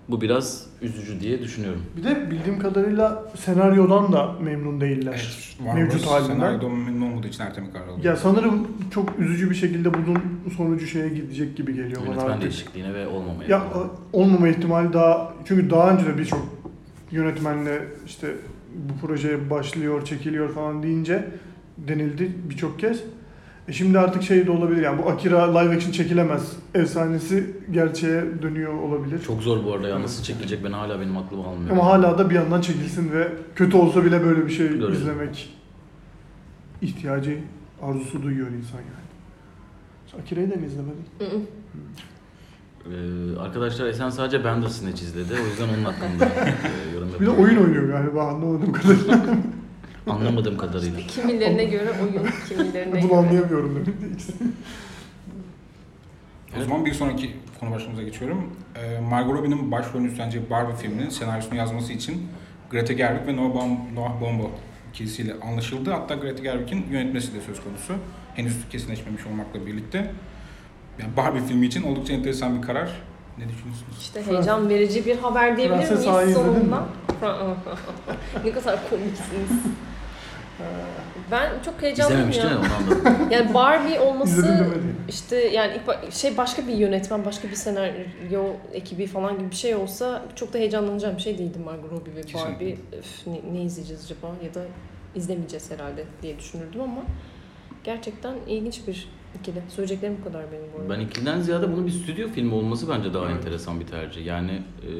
Bu biraz üzücü diye düşünüyorum. Bir de bildiğim kadarıyla senaryodan da memnun değiller. Evet, Mevcut halinden. senaryoda memnun olmadığı için erteleme kararı aldı. Ya sanırım çok üzücü bir şekilde bunun sonucu şeye gidecek gibi geliyor bana Yönetmen artık. değişikliğine ve olmamaya. Ya olmama ihtimali daha çünkü daha önce de birçok yönetmenle işte bu projeye başlıyor, çekiliyor falan deyince denildi birçok kez. E şimdi artık şey de olabilir yani bu Akira live action çekilemez efsanesi gerçeğe dönüyor olabilir. Çok zor bu arada ya nasıl çekilecek ben hala benim aklım almıyor. Ama hala da bir yandan çekilsin ve kötü olsa bile böyle bir şey Görelim. izlemek ihtiyacı, arzusu duyuyor insan yani. Sen Akira'yı da mı izlemedin? Hı hı. Ee, arkadaşlar Esen sadece Bandersnatch izledi. O yüzden onun hakkında [LAUGHS] e, yorum Bir de oyun oynuyor galiba anlamadım kadarıyla. [LAUGHS] Anlamadığım kadarıyla. Kimilerine göre oyun, kimilerine Bunu göre. anlayamıyorum demek de ikisi. O zaman bir sonraki konu başlığımıza geçiyorum. Ee, Margot Robbie'nin başrolünü üstleneceği Barbie filminin senaryosunu yazması için Greta Gerwig ve Noah, Baum, Noah Baumbach ikilisiyle anlaşıldı. Hatta Greta Gerwig'in yönetmesi de söz konusu. Henüz kesinleşmemiş olmakla birlikte. Yani Barbie filmi için oldukça enteresan bir karar. Ne düşünüyorsunuz? İşte heyecan verici bir haber diyebilir miyiz sonunda? [LAUGHS] ne kadar komiksiniz. Ben çok heyecanlıyım ya da. [LAUGHS] Yani Barbie olması işte yani ilk şey başka bir yönetmen, başka bir senaryo ekibi falan gibi bir şey olsa çok da heyecanlanacağım bir şey değildi Margot Robbie ve Kesinlikle. Barbie. Öf, ne, ne izleyeceğiz acaba ya da izlemeyeceğiz herhalde diye düşünürdüm ama gerçekten ilginç bir ikili. Söyleyeceklerim bu kadar benim bu arada. Ben ikiliden ziyade bunun bir stüdyo filmi olması bence daha enteresan bir tercih. Yani e,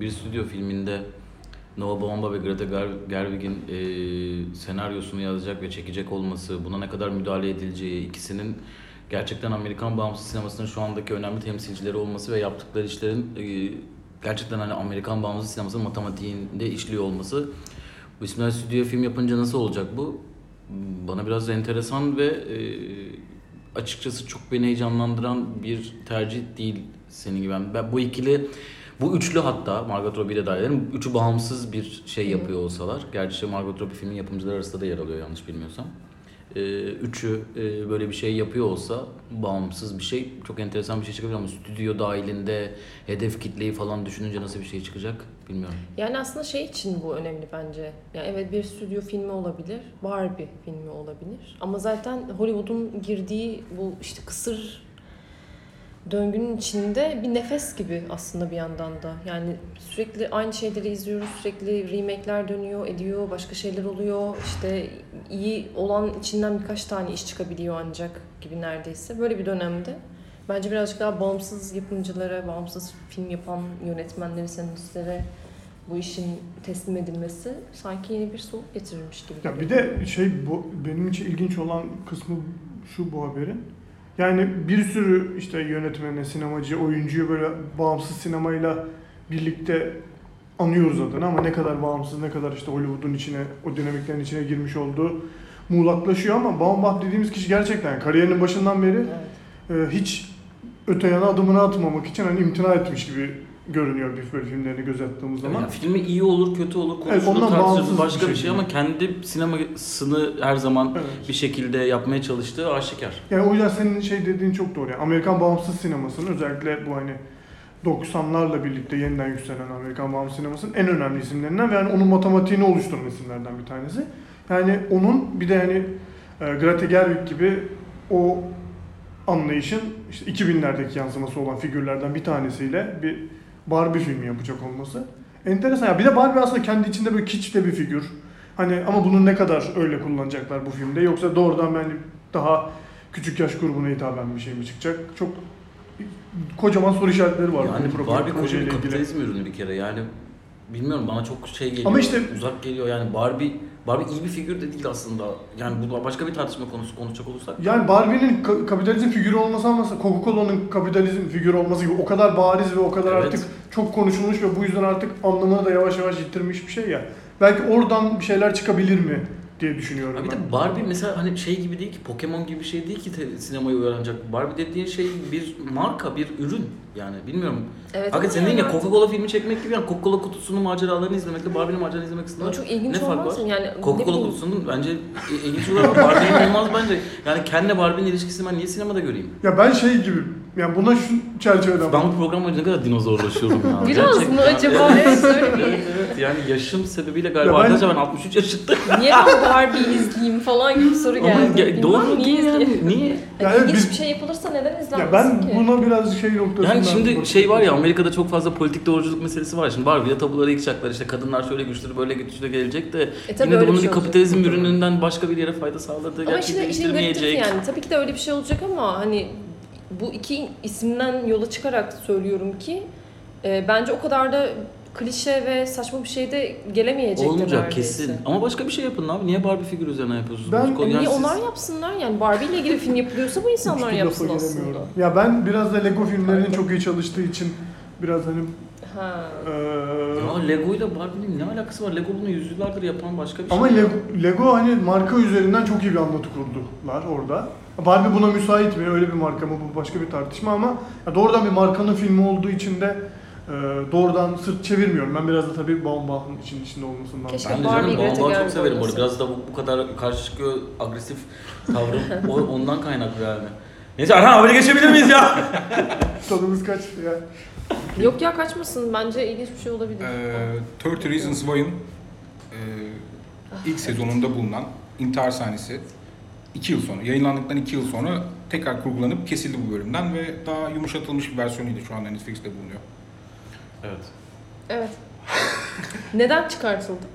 bir stüdyo filminde Noah Baumbach ve Greta Gerwig'in e, senaryosunu yazacak ve çekecek olması, buna ne kadar müdahale edileceği, ikisinin gerçekten Amerikan bağımsız sinemasının şu andaki önemli temsilcileri olması ve yaptıkları işlerin e, gerçekten hani Amerikan bağımsız sinemasının matematiğinde işliyor olması. Bu isimler stüdyo film yapınca nasıl olacak bu? Bana biraz enteresan ve e, açıkçası çok beni heyecanlandıran bir tercih değil senin gibi. Ben bu ikili, bu üçlü hatta Margot Robbie ile edelim, Üçü bağımsız bir şey yapıyor olsalar. Gerçi Margot Robbie filmin yapımcıları arasında da yer alıyor yanlış bilmiyorsam. E, üçü e, böyle bir şey yapıyor olsa bağımsız bir şey çok enteresan bir şey çıkabilir ama stüdyo dahilinde hedef kitleyi falan düşününce nasıl bir şey çıkacak bilmiyorum. Yani aslında şey için bu önemli bence. Yani evet bir stüdyo filmi olabilir, Barbie filmi olabilir. Ama zaten Hollywood'un girdiği bu işte kısır döngünün içinde bir nefes gibi aslında bir yandan da. Yani sürekli aynı şeyleri izliyoruz, sürekli remake'ler dönüyor, ediyor, başka şeyler oluyor. İşte iyi olan içinden birkaç tane iş çıkabiliyor ancak gibi neredeyse. Böyle bir dönemde bence birazcık daha bağımsız yapımcılara, bağımsız film yapan yönetmenlere, senaristlere bu işin teslim edilmesi sanki yeni bir soluk getirirmiş gibi. Ya bir de şey bu benim için ilginç olan kısmı şu bu haberin. Yani bir sürü işte yönetmeni, sinemacı, oyuncuyu böyle bağımsız sinemayla birlikte anıyoruz adını ama ne kadar bağımsız, ne kadar işte Hollywood'un içine, o dinamiklerin içine girmiş olduğu muğlaklaşıyor ama Baumbach dediğimiz kişi gerçekten kariyerinin başından beri Evet. e, hiç öte yana adımını atmamak için hani imtina etmiş gibi görünüyor bir böyle filmlerini göz attığımız zaman. Yani filmi iyi olur, kötü olur, Evet, ondan tartışılır bağımsız başka bir bir şey şey ama kendi sinemasını her zaman Evet. bir şekilde yapmaya çalıştığı aşikar. Yani o yüzden senin şey dediğin çok doğru. Yani Amerikan bağımsız sinemasının özellikle bu hani 90'larla birlikte yeniden yükselen Amerikan bağımsız sinemasının en önemli isimlerinden ve yani onun matematiğini oluşturan isimlerden bir tanesi. Yani onun bir de yani e, Greta Gerwig gibi o anlayışın işte 2000'lerdeki yansıması olan figürlerden bir tanesiyle bir Barbie filmi yapacak olması. Enteresan. Ya bir de Barbie aslında kendi içinde böyle kiçte bir figür. Hani ama bunu ne kadar öyle kullanacaklar bu filmde yoksa doğrudan yani daha küçük yaş grubuna hitaben bir şey mi çıkacak? Çok kocaman soru işaretleri var. Yani bu Barbie koca bir ilgili. kapitalizm ürünü bir kere yani bilmiyorum bana çok şey geliyor. Ama işte- uzak geliyor yani Barbie Barbie iyi bir figür de değil aslında. Yani bu başka bir tartışma konusu konuşacak olursak. Yani Barbie'nin ka- kapitalizm figürü olması ama Coca-Cola'nın kapitalizm figürü olması gibi o kadar bariz ve o kadar Evet. artık çok konuşulmuş ve bu yüzden artık anlamını da yavaş yavaş yitirmiş bir şey ya. Belki oradan bir şeyler çıkabilir mi diye düşünüyorum Ha bir ben. de Barbie mesela hani şey gibi değil ki Pokemon gibi bir şey değil ki te- sinemaya uyarlanacak. Barbie dediğin şey bir marka, bir ürün. Yani bilmiyorum. Evet, Hakikaten ama senin yani ya Coca-Cola filmi çekmek gibi yani Coca-Cola kutusunun maceralarını izlemekle Barbie'nin maceralarını izlemek arasında çok ilginç ne fark var? Yani ne Coca-Cola kutusunun bence ilginç olur ama Barbie'nin olmaz bence. Yani kendi Barbie'nin ilişkisini ben niye sinemada göreyim? Ya ben şey gibi, yani buna şu çerçeveden Ben bu program boyunca ne kadar dinozorlaşıyorum ya. [LAUGHS] Biraz mı Gerçekten. acaba? Evet öyle bir. Evet evet yani yaşım sebebiyle galiba Ya ben- arkadaşlar ben 63 yaşındayım. [LAUGHS] Niye ben Barbie izleyeyim falan gibi soru Ama geldi. ge- Bilmem doğru niye yani. izleyeyim? Niye? Ya Yani ilginç biz- bir şey yapılırsa neden izlenmesin Ya ben ki? buna biraz şey noktasından... Yani şimdi bakıyorum. şey var ya Amerika'da çok fazla politik doğruculuk meselesi var. Şimdi Barbie'de tabuları yıkacaklar işte kadınlar şöyle güçlü böyle güçlü gelecek de E yine de bunun bir bir şey olacak. kapitalizm ürününden başka bir yere fayda sağladığı Ama işte gerçekleştirmeyecek. yani tabii ki de öyle bir şey olacak ama hani bu iki isimden yola çıkarak söylüyorum ki e, bence o kadar da klişe ve saçma bir şey de gelemeyecektir Olmayacak neredeyse. kesin. Ama başka bir şey yapın abi. Niye Barbie figürü üzerine yapıyorsunuz? Ben- Bu- E yani niye siz- onlar yapsınlar yani Barbie ile ilgili film yapılıyorsa bu insanlar Hiçbir yapsın aslında. giremiyorum. Ya ben biraz da Lego filmlerinin Aynen. çok iyi çalıştığı için biraz hani Ha. eee, Ya Lego ile Barbie'nin ne alakası var? Lego bunu yüzyıllardır yapan başka bir şey. ama. Lego, Lego hani marka üzerinden çok iyi bir anlatı kurdular orada. Barbie buna müsait mi? Öyle bir marka mı? Bu başka bir tartışma ama ya doğrudan bir markanın filmi olduğu için de eee, doğrudan sırt çevirmiyorum. Ben biraz da tabii Baumbach'ın için içinde olmasından. Keşke Ben de Barbie canım Baumbach'ı çok severim olması. Biraz da bu, bu kadar karşı çıkıyor agresif tavrım o, ondan kaynaklı yani. Neyse Erhan haberi geçebilir miyiz ya? [LAUGHS] Tadımız kaçtı ya. Yok ya kaçmasın bence ilginç bir şey olabilir. Ee, 30 Reasons Why'ın e, ilk sezonunda bulunan intihar sahnesi 2 yıl sonra, yayınlandıktan 2 yıl sonra tekrar kurgulanıp kesildi bu bölümden ve daha yumuşatılmış bir versiyonuydu şu anda Netflix'te bulunuyor. evet. Evet. Neden çıkartıldı?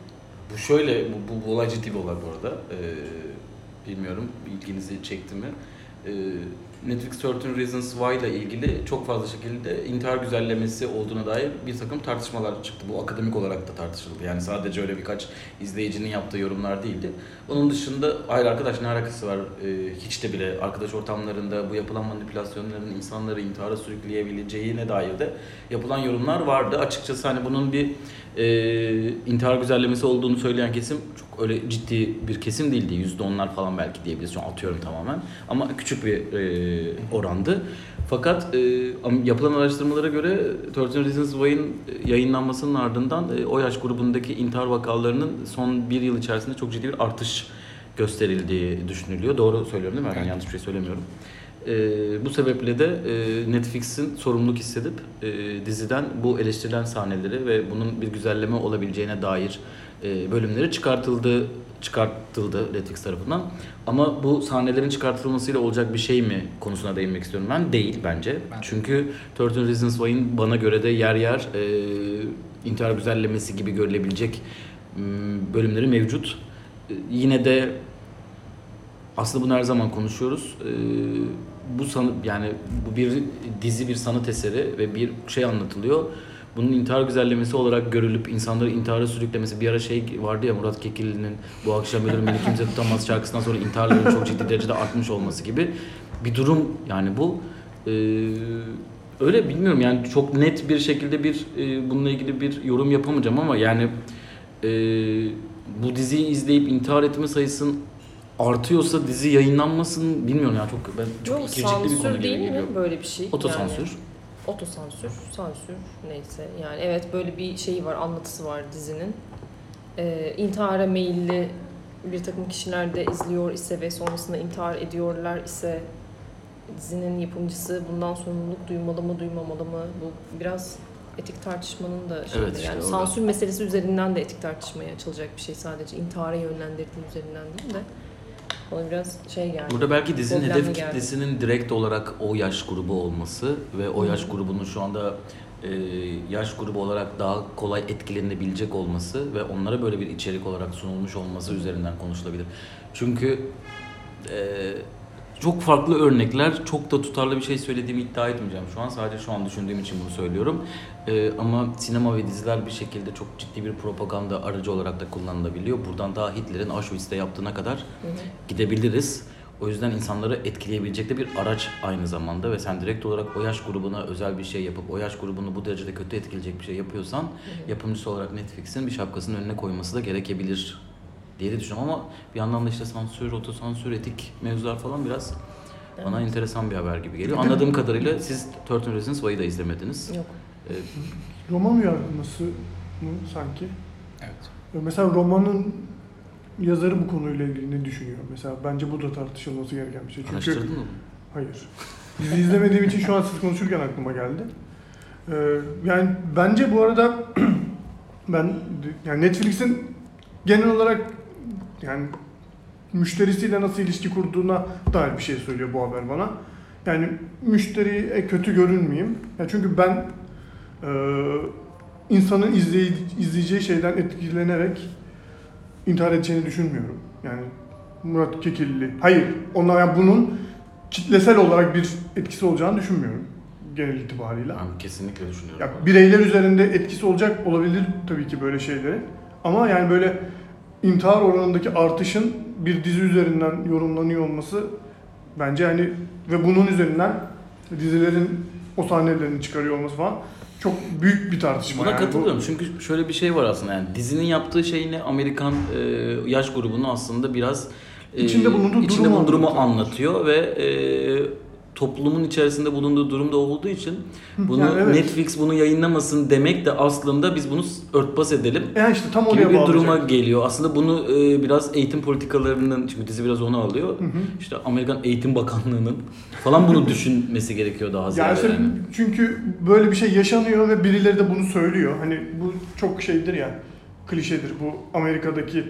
Bu şöyle, bu, bu, bu olay ciddi bir olay bu arada. Ee, bilmiyorum ilginizi çekti mi? Ee, Netflix 13 Reasons Why ile ilgili çok fazla şekilde intihar güzellemesi olduğuna dair bir takım tartışmalar çıktı. Bu akademik olarak da tartışıldı. Yani sadece öyle birkaç izleyicinin yaptığı yorumlar değildi. Onun dışında hayır arkadaş ne alakası var? Ee, hiç de bile arkadaş ortamlarında bu yapılan manipülasyonların insanları intihara sürükleyebileceğine dair de yapılan yorumlar vardı. Açıkçası hani bunun bir e, intihar güzellemesi olduğunu söyleyen kesim çok öyle ciddi bir kesim değildi. Yüzde onlar falan belki diyebiliriz. Atıyorum tamamen. Ama küçük bir e, orandı. Fakat e, yapılan araştırmalara göre 13 Reasons Why'ın yayınlanmasının ardından e, o yaş grubundaki intihar vakalarının son bir yıl içerisinde çok ciddi bir artış gösterildiği düşünülüyor. Doğru söylüyorum değil mi? Yani yanlış bir şey söylemiyorum. E, bu sebeple de e, Netflix'in sorumluluk hissedip e, diziden bu eleştirilen sahneleri ve bunun bir güzelleme olabileceğine dair e, bölümleri çıkartıldı çıkartıldı Netflix tarafından. Ama bu sahnelerin çıkartılmasıyla olacak bir şey mi konusuna değinmek istiyorum ben. Değil bence. Ben- Çünkü 13 Reasons Why'ın bana göre de yer yer e, intihar güzellemesi gibi görülebilecek bölümleri mevcut. E, yine de aslında bunu her zaman konuşuyoruz. E, bu sanı yani bu bir dizi bir sanat eseri ve bir şey anlatılıyor. Bunun intihar güzellemesi olarak görülüp insanları intihara sürüklemesi bir ara şey vardı ya Murat Kekilli'nin bu akşam ölür beni kimse tutamaz şarkısından sonra intiharların çok ciddi derecede artmış olması gibi bir durum yani bu. Ee, öyle bilmiyorum yani çok net bir şekilde bir e, bununla ilgili bir yorum yapamayacağım ama yani e, bu diziyi izleyip intihar etme sayısının artıyorsa dizi yayınlanmasın bilmiyorum ya çok ben çok Yok, ikircikli bir konu sansür değil mi böyle bir şey? Otosansür. Yani, otosansür, sansür neyse. Yani evet böyle bir şeyi var, anlatısı var dizinin. Ee, intihara meyilli bir takım kişiler de izliyor ise ve sonrasında intihar ediyorlar ise dizinin yapımcısı bundan sorumluluk duymalı mı duymamalı mı? Bu biraz etik tartışmanın da şeyi. Evet, işte yani orada. sansür meselesi üzerinden de etik tartışmaya açılacak bir şey sadece intihara yönlendirdiği üzerinden değil de bana biraz şey geldi. Burada belki dizinin Problemli hedef geldi. kitlesinin direkt olarak o yaş grubu olması ve o yaş grubunun şu anda e, yaş grubu olarak daha kolay etkilenebilecek olması ve onlara böyle bir içerik olarak sunulmuş olması üzerinden konuşulabilir. Çünkü e, çok farklı örnekler, çok da tutarlı bir şey söylediğimi iddia etmeyeceğim şu an. Sadece şu an düşündüğüm için bunu söylüyorum. E, ama sinema ve diziler bir şekilde çok ciddi bir propaganda aracı olarak da kullanılabiliyor. Buradan daha Hitler'in Auschwitz'te yaptığına kadar Hı hı. gidebiliriz. O yüzden insanları etkileyebilecek de bir araç aynı zamanda ve sen direkt olarak o yaş grubuna özel bir şey yapıp o yaş grubunu bu derecede kötü etkileyecek bir şey yapıyorsan yapımcısı olarak Netflix'in bir şapkasının önüne koyması da gerekebilir diye de düşünüyorum ama bir yandan da işte sansür, otosansür, etik mevzular falan biraz bana enteresan bir haber gibi geliyor. Anladığım [LAUGHS] kadarıyla siz 13 Reasons Why'ı da izlemediniz. Yok. Ee, Roman uyarlaması mı sanki? Evet. Mesela romanın yazarı bu konuyla ilgili ne düşünüyor? Mesela bence bu da tartışılması gereken bir şey. Çünkü araştırdın mı? hayır. Dizi izlemediğim için şu an siz konuşurken aklıma geldi. Ee, yani bence bu arada [CLEARS THROAT] ben yani Netflix'in genel olarak yani müşterisiyle nasıl ilişki kurduğuna dair bir şey söylüyor bu haber bana. Yani müşteriye kötü görünmeyeyim. Ya çünkü ben e, insanın izley, izleyeceği şeyden etkilenerek intihar edeceğini düşünmüyorum. Yani Murat Kekilli. Hayır. Onlar yani bunun kitlesel olarak bir etkisi olacağını düşünmüyorum genel itibariyle. Ben kesinlikle düşünüyorum. Ya bireyler üzerinde etkisi olacak olabilir tabii ki böyle şeylerin. Ama yani böyle intihar oranındaki artışın bir dizi üzerinden yorumlanıyor olması bence hani ve bunun üzerinden dizilerin o sahnelerini çıkarıyor olması falan çok büyük bir tartışma. Buna yani. Bu- katılıyorum çünkü şöyle bir şey var aslında yani dizinin yaptığı şeyini Amerikan e, yaş grubunu aslında biraz e, İçinde bulunduğu içinde durumu durumu anlatıyor. anlatıyor ve e, toplumun içerisinde bulunduğu durumda olduğu için bunu Yani evet. Netflix bunu yayınlamasın demek de aslında biz bunu örtbas edelim Yani işte tam oraya gibi bir duruma geliyor. Aslında bunu e, biraz eğitim politikalarının çünkü dizi biraz onu alıyor. Hı hı. İşte Amerikan Eğitim Bakanlığı'nın falan bunu [LAUGHS] düşünmesi gerekiyor daha ziyade. Yani, yani. çünkü böyle bir şey yaşanıyor ve birileri de bunu söylüyor. Hani bu çok şeydir ya, klişedir. Bu Amerika'daki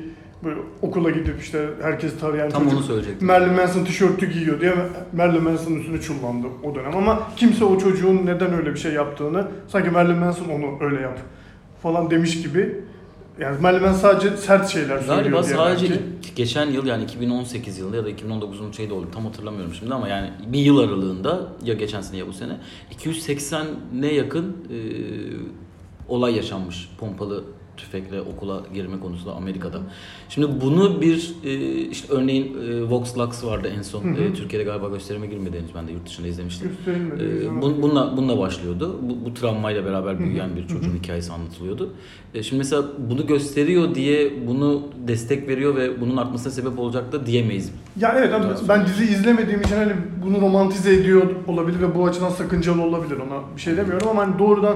böyle okula gidip işte herkes tarayan Tam çocuk onu söyleyecektim. Marilyn Manson tişörtü giyiyor diye Marilyn Manson'ın üstüne çullandı o dönem. Ama kimse o çocuğun neden öyle bir şey yaptığını, sanki Marilyn Manson onu öyle yap falan demiş gibi Yani Melman sadece sert şeyler söylüyor Galiba diye sadece belki. geçen yıl yani 2018 yılında ya da 2019'un şeyde oldu tam hatırlamıyorum şimdi ama yani bir yıl aralığında ya geçen sene ya bu sene 280'ne yakın e, olay yaşanmış pompalı tüfekle okula girme konusunda Amerika'da. Şimdi bunu bir e, işte örneğin e, Vox Lux vardı en son Hı hı. e, Türkiye'de galiba gösterime girmedi henüz ben de yurt dışında izlemiştim. İzlemedim. bun- bununla, bununla başlıyordu. Bu, bu travmayla beraber büyüyen bir çocuğun hikayesi anlatılıyordu. Şimdi mesela bunu gösteriyor diye bunu destek veriyor ve bunun artmasına sebep olacak da diyemeyiz. Ya evet sonra. ben dizi izlemediğim için hani bunu romantize ediyor olabilir ve bu açıdan sakıncalı olabilir ona bir şey demiyorum ama hani doğrudan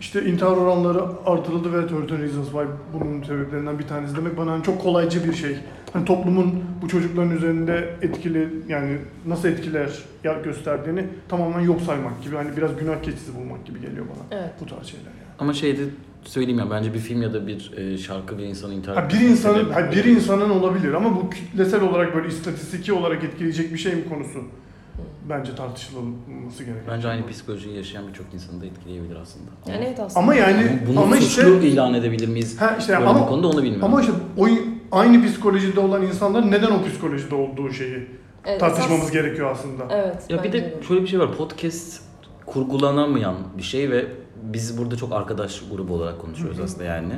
işte intihar oranları artırıldı ve 13 Reasons Why bunun sebeplerinden bir tanesi demek bana hani çok kolaycı bir şey. Hani toplumun bu çocukların üzerinde etkili yani nasıl etkiler ya gösterdiğini tamamen yok saymak gibi hani biraz günah keçisi bulmak gibi geliyor bana Evet. bu tarz şeyler yani. Ama şeyde söyleyeyim ya bence bir film ya da bir e, şarkı bir insanı intihar Ha, bir insanın ha, bir insanın olabilir ama bu kitlesel olarak böyle istatistiki olarak etkileyecek bir şey mi konusu? Bence tartışılması gereken. Bence aynı psikolojiyi yaşayan birçok insanı da etkileyebilir aslında. Yani evet aslında. Ama yani bunu ama suçlu işte ilan edebilir miyiz? ha işte Böyle ama konuda onu bilmiyorum. ama işte o aynı psikolojide olan insanlar neden o psikolojide olduğu şeyi Evet, tartışmamız esas- gerekiyor aslında. Evet. Ya bir bence de şöyle bir şey var. Podcast kurgulanamayan bir şey ve biz burada çok arkadaş grubu olarak konuşuyoruz aslında yani.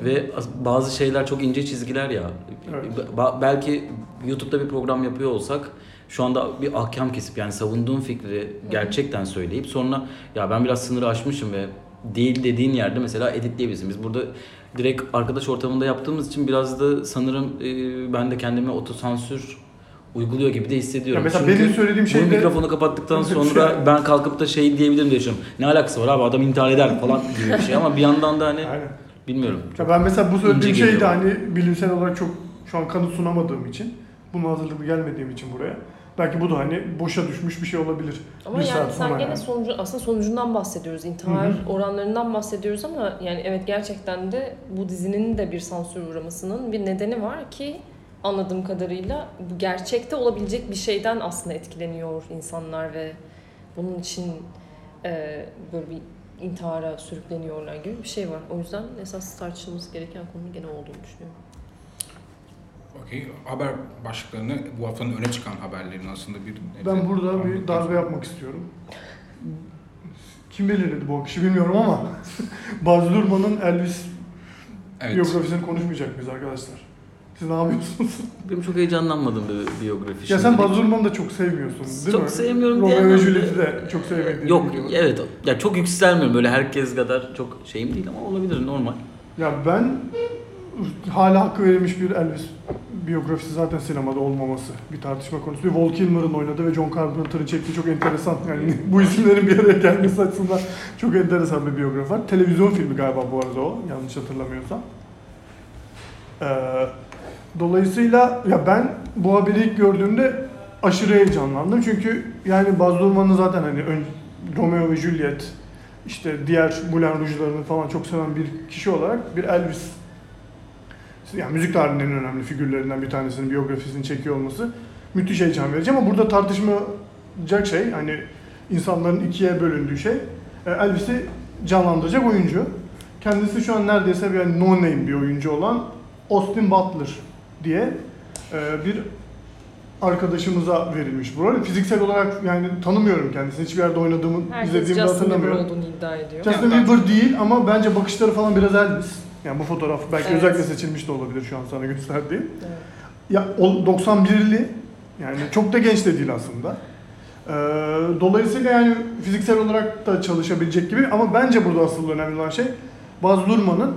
Ve bazı şeyler çok ince çizgiler ya. Evet. Belki YouTube'da bir program yapıyor olsak şu anda bir ahkam kesip yani savunduğum fikri gerçekten söyleyip sonra ya ben biraz sınırı aşmışım ve değil dediğin yerde mesela editleyebilirsin. Biz burada direkt arkadaş ortamında yaptığımız için biraz da sanırım e, ben de kendime otosansür uyguluyor gibi de hissediyorum. Ya mesela Çünkü benim söylediğim bu şeyde mikrofonu kapattıktan Şey- sonra ben kalkıp da şey diyebilirim diye düşünüyorum. Ne alakası var abi adam intihar eder falan gibi bir şey ama bir yandan da hani Aynen. bilmiyorum. Ya ben mesela bu söylediğim şey de hani bilimsel olarak çok şu an kanıt sunamadığım için, bunun hazırlıklı gelmediğim için buraya. Belki bu da hani boşa düşmüş bir şey olabilir. Ama Bir yani saat sen gene yani. sonucu, aslında sonucundan bahsediyoruz. İntihar Hı oranlarından bahsediyoruz ama yani evet gerçekten de bu dizinin de bir sansür uğramasının bir nedeni var ki anladığım kadarıyla bu gerçekte olabilecek bir şeyden aslında etkileniyor insanlar ve bunun için e, böyle bir intihara sürükleniyorlar gibi bir şey var. O yüzden esas tartışılması gereken konu gene olduğunu düşünüyorum. Haber başlıklarını bu haftanın öne çıkan haberlerin aslında bir... Ben burada bir darbe yapmak istiyorum. Kim belirledi bu akışı bilmiyorum ama [LAUGHS] Baz Luhrmann'ın Elvis Evet. biyografisini konuşmayacak mıyız arkadaşlar? Siz ne yapıyorsunuz? [LAUGHS] Benim çok heyecanlanmadığım bir biyografi. ya sen. Baz Luhrmann'ı da çok sevmiyorsun değil Çok mi? sevmiyorum Romeo diyemem ve Juliet'i de çok sevmediğini Yok biliyorum. evet ya çok yükselmiyorum böyle herkes kadar çok şeyim değil ama olabilir normal. Ya ben hala hakkı verilmiş bir Elvis biyografisi zaten sinemada olmaması bir tartışma konusu. Bir Val Kilmer'ın oynadığı ve John Carpenter'ın çektiği çok enteresan yani [LAUGHS] bu isimlerin bir araya gelmesi açısından çok enteresan bir biyografi var. Televizyon filmi galiba bu arada o yanlış hatırlamıyorsam. Ee, dolayısıyla ya ben bu haberi ilk gördüğümde aşırı heyecanlandım çünkü yani Baz Luhrmann'ın zaten hani ön, Romeo ve Juliet işte diğer Moulin Rouge'larını falan çok seven bir kişi olarak bir Elvis yani müzik tarihinin en önemli figürlerinden bir tanesinin biyografisini çekiyor olması müthiş heyecan verici ama burada tartışılacak şey hani insanların ikiye bölündüğü şey e, Elvis'i canlandıracak oyuncu. Kendisi şu an neredeyse bir yani no name bir oyuncu olan Austin Butler diye e, bir arkadaşımıza verilmiş bu rol. Fiziksel olarak yani tanımıyorum kendisini. Hiçbir yerde oynadığımı, Herkes izlediğimi de Justin Bieber hatırlamıyorum. olduğunu iddia ediyor. Justin Bieber değil ama bence bakışları falan biraz Elvis. Yani bu fotoğraf belki Evet. özellikle seçilmiş de olabilir şu an sana gösterdiğim. Evet. Ya o 91'li yani çok da genç de değil aslında. Ee, dolayısıyla yani fiziksel olarak da çalışabilecek gibi ama bence burada asıl önemli olan şey Baz Luhrmann'ın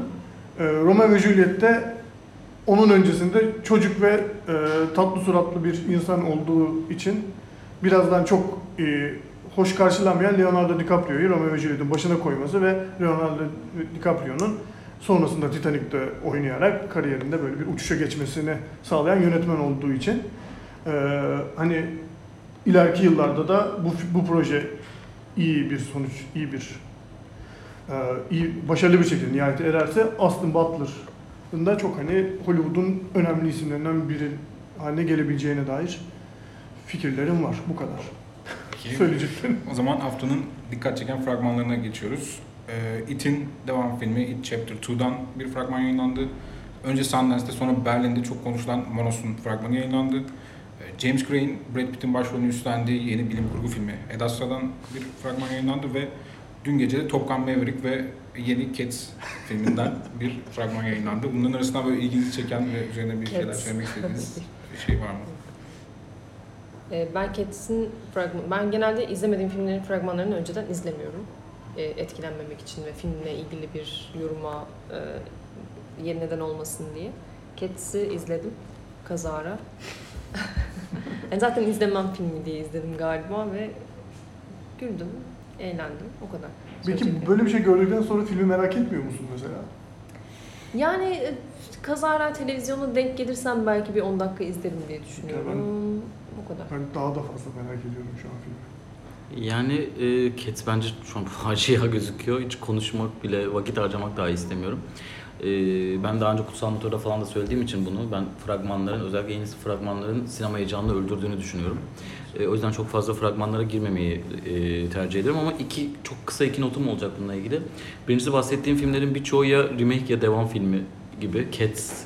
e, Romeo ve Juliet'te onun öncesinde çocuk ve e, tatlı suratlı bir insan olduğu için birazdan çok e, hoş karşılanmayan Leonardo DiCaprio'yu Romeo ve Juliet'in başına koyması ve Leonardo DiCaprio'nun sonrasında Titanic'te oynayarak kariyerinde böyle bir uçuşa geçmesini sağlayan yönetmen olduğu için e, hani ileriki yıllarda da bu bu proje iyi bir sonuç, iyi bir e, iyi başarılı bir şekilde nihayete ererse Austin Butler'ın da çok hani Hollywood'un önemli isimlerinden biri haline gelebileceğine dair fikirlerim var. Bu kadar. [LAUGHS] Söyleyeceklerim. O zaman haftanın dikkat çeken fragmanlarına geçiyoruz. E, It'in devam filmi It Chapter 2'dan bir fragman yayınlandı. Önce Sundance'de sonra Berlin'de çok konuşulan Monos'un fragmanı yayınlandı. E, James Gray'in Brad Pitt'in başrolünü üstlendiği yeni bilim kurgu filmi Ad Astra'dan bir fragman yayınlandı ve dün gece de Top Gun Maverick ve yeni Cats filminden [LAUGHS] bir fragman yayınlandı. Bunların arasında böyle ilginizi çeken ve üzerine bir şeyler söylemek istediğiniz [LAUGHS] bir şey var mı? Ee, Ben Cats'in fragman, ben genelde izlemediğim filmlerin fragmanlarını önceden izlemiyorum. Ee, Etkilenmemek için ve filmle ilgili bir yoruma e, yer neden olmasın diye. Cats'i izledim kazara. yani [LAUGHS] zaten izlemem filmi diye izledim galiba ve güldüm, eğlendim. O kadar. Peki böyle bir şey gördükten sonra filmi merak etmiyor musun mesela? Yani e, kazara televizyona denk gelirsem belki bir 10 dakika izlerim diye düşünüyorum. O kadar. Ben daha da fazla merak ediyorum şu an filmi. Yani e, Cats bence şu an [LAUGHS] facia gözüküyor. Hiç konuşmak bile, vakit harcamak daha istemiyorum. E, ben daha önce Kutsal Motor'da falan da söylediğim için bunu, ben fragmanların, özellikle yeni fragmanların sinema heyecanını öldürdüğünü düşünüyorum. E, o yüzden çok fazla fragmanlara girmemeyi e, tercih ediyorum ama iki çok kısa iki notum olacak bununla ilgili. Birincisi bahsettiğim filmlerin birçoğu ya remake ya devam filmi gibi. Cats,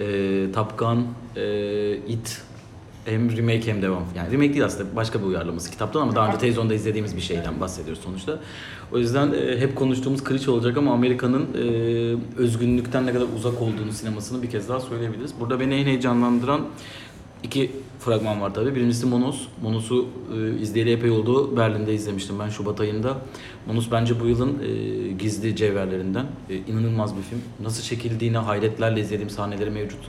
e, Top Gun, e, It hem remake hem devam. Yani remake değil aslında başka bir uyarlaması kitaptan ama daha önce televizyonda izlediğimiz bir şeyden bahsediyoruz sonuçta. O yüzden e, hep konuştuğumuz klişe olacak ama Amerika'nın e, özgünlükten ne kadar uzak olduğunu sinemasını bir kez daha söyleyebiliriz. Burada beni en heyecanlandıran iki fragman var tabii. Birincisi Monos. Monos'u e, izleyeli epey oldu. Berlin'de izlemiştim ben Şubat ayında. Monos bence bu yılın e, gizli cevherlerinden. E, inanılmaz bir film. Nasıl çekildiğine hayretlerle izlediğim sahneleri mevcut.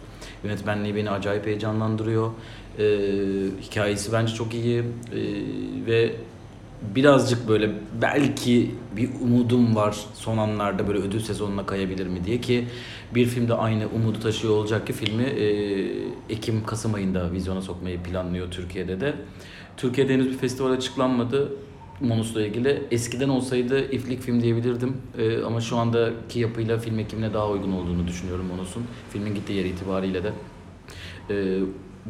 Yönetmenliği beni acayip heyecanlandırıyor. E, hikayesi bence çok iyi. E, ve birazcık böyle belki bir umudum var son anlarda böyle ödül sezonuna kayabilir mi diye ki bir filmde aynı umudu taşıyor olacak ki filmi e, Ekim-Kasım ayında vizyona sokmayı planlıyor Türkiye'de de. Türkiye'de henüz bir festival açıklanmadı. Monus'la ilgili. Eskiden olsaydı iflik film diyebilirdim. E, ama şu andaki yapıyla film ekimine daha uygun olduğunu düşünüyorum Monus'un. Filmin gittiği yer itibariyle de. E,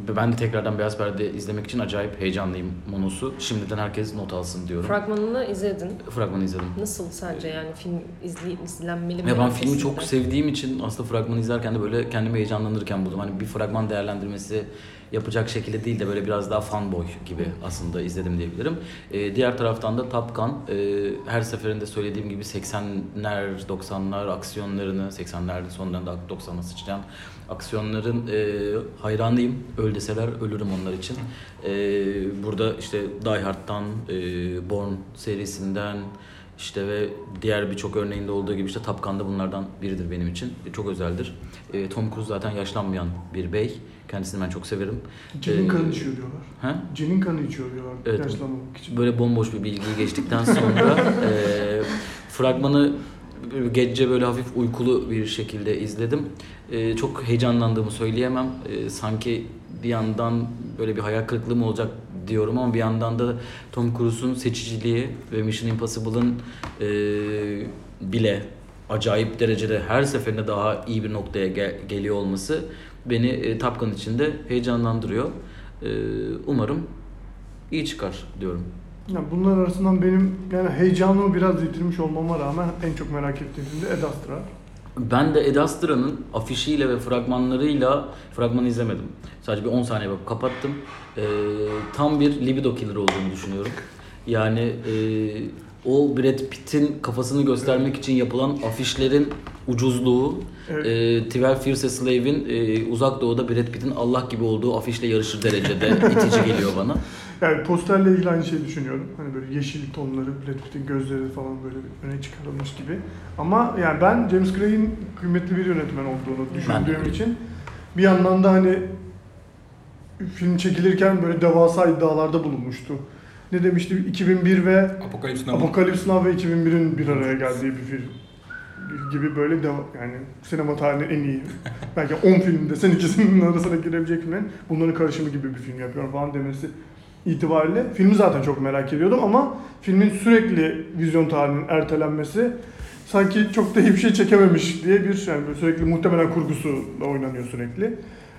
ben de tekrardan Beyaz Perde izlemek için acayip heyecanlıyım Monus'u. Şimdiden herkes not alsın diyorum. Fragmanını izledin. Fragmanı izledim. Nasıl sence yani film izli, izlenmeli mi? Ya ben filmi çok sevdiğim için aslında fragmanı izlerken de böyle kendimi heyecanlanırken buldum. Hani bir fragman değerlendirmesi yapacak şekilde değil de böyle biraz daha fanboy gibi aslında izledim diyebilirim. Ee, diğer taraftan da Top Gun e, her seferinde söylediğim gibi 80'ler 90'lar aksiyonlarını 80'lerin sonlarında da 90'a sıçrayan aksiyonların e, hayranıyım. Öl deseler ölürüm onlar için. E, burada işte Die Hard'dan, e, Born serisinden işte ve diğer birçok örneğinde olduğu gibi işte Top Gun da bunlardan biridir benim için. E, çok özeldir. E, Tom Cruise zaten yaşlanmayan bir bey. Kendisini ben çok severim. Cenin Ee, kanı içiyor diyorlar. Ha? Cenin kanı içiyor diyorlar Evet. yaşlanmamak için. Böyle bomboş bir bilgiyi geçtikten sonra [LAUGHS] e, fragmanı gece böyle hafif uykulu bir şekilde izledim. E, çok heyecanlandığımı söyleyemem. E, sanki bir yandan böyle bir hayal kırıklığı mı olacak diyorum ama bir yandan da Tom Cruise'un seçiciliği ve Mission Impossible'ın e, bile acayip derecede her seferinde daha iyi bir noktaya gel- geliyor olması beni e, Top Gun için de heyecanlandırıyor. E, umarım iyi çıkar diyorum. Ya bunlar arasından benim yani heyecanımı biraz yitirmiş olmama rağmen en çok merak ettiğim film de Ad Astra. Ben de Ed Astra'nın afişiyle ve fragmanlarıyla fragmanı izlemedim. Sadece bir 10 saniye bakıp kapattım. Ee, tam bir libido killer olduğunu düşünüyorum. Yani e, o Brad Pitt'in kafasını göstermek için yapılan afişlerin ucuzluğu, Evet. e, 12 Years a Slave'in e, uzak doğuda Brad Pitt'in Allah gibi olduğu afişle yarışır derecede itici geliyor bana. [LAUGHS] Yani posterle ilgili aynı şeyi düşünüyorum. Hani böyle yeşil tonları, Brad Pitt'in gözleri falan böyle bir öne çıkarılmış gibi. Ama yani ben James Gray'in kıymetli bir yönetmen olduğunu de düşündüğüm için bir yandan da hani film çekilirken böyle devasa iddialarda bulunmuştu. Ne demişti? 2001 ve Apokalips Now. Apokalips Now ve 2001'in bir araya geldiği bir film gibi böyle deva- yani sinema tarihinin en iyi belki 10 film desen ikisinin arasına girebilecek filmlerin bunların karışımı gibi bir film yapıyorum falan demesi itibariyle filmi zaten çok merak ediyordum ama filmin sürekli vizyon tarihinin ertelenmesi sanki çok da iyi bir şey çekememiş diye bir yani sürekli muhtemelen kurgusu da oynanıyor sürekli.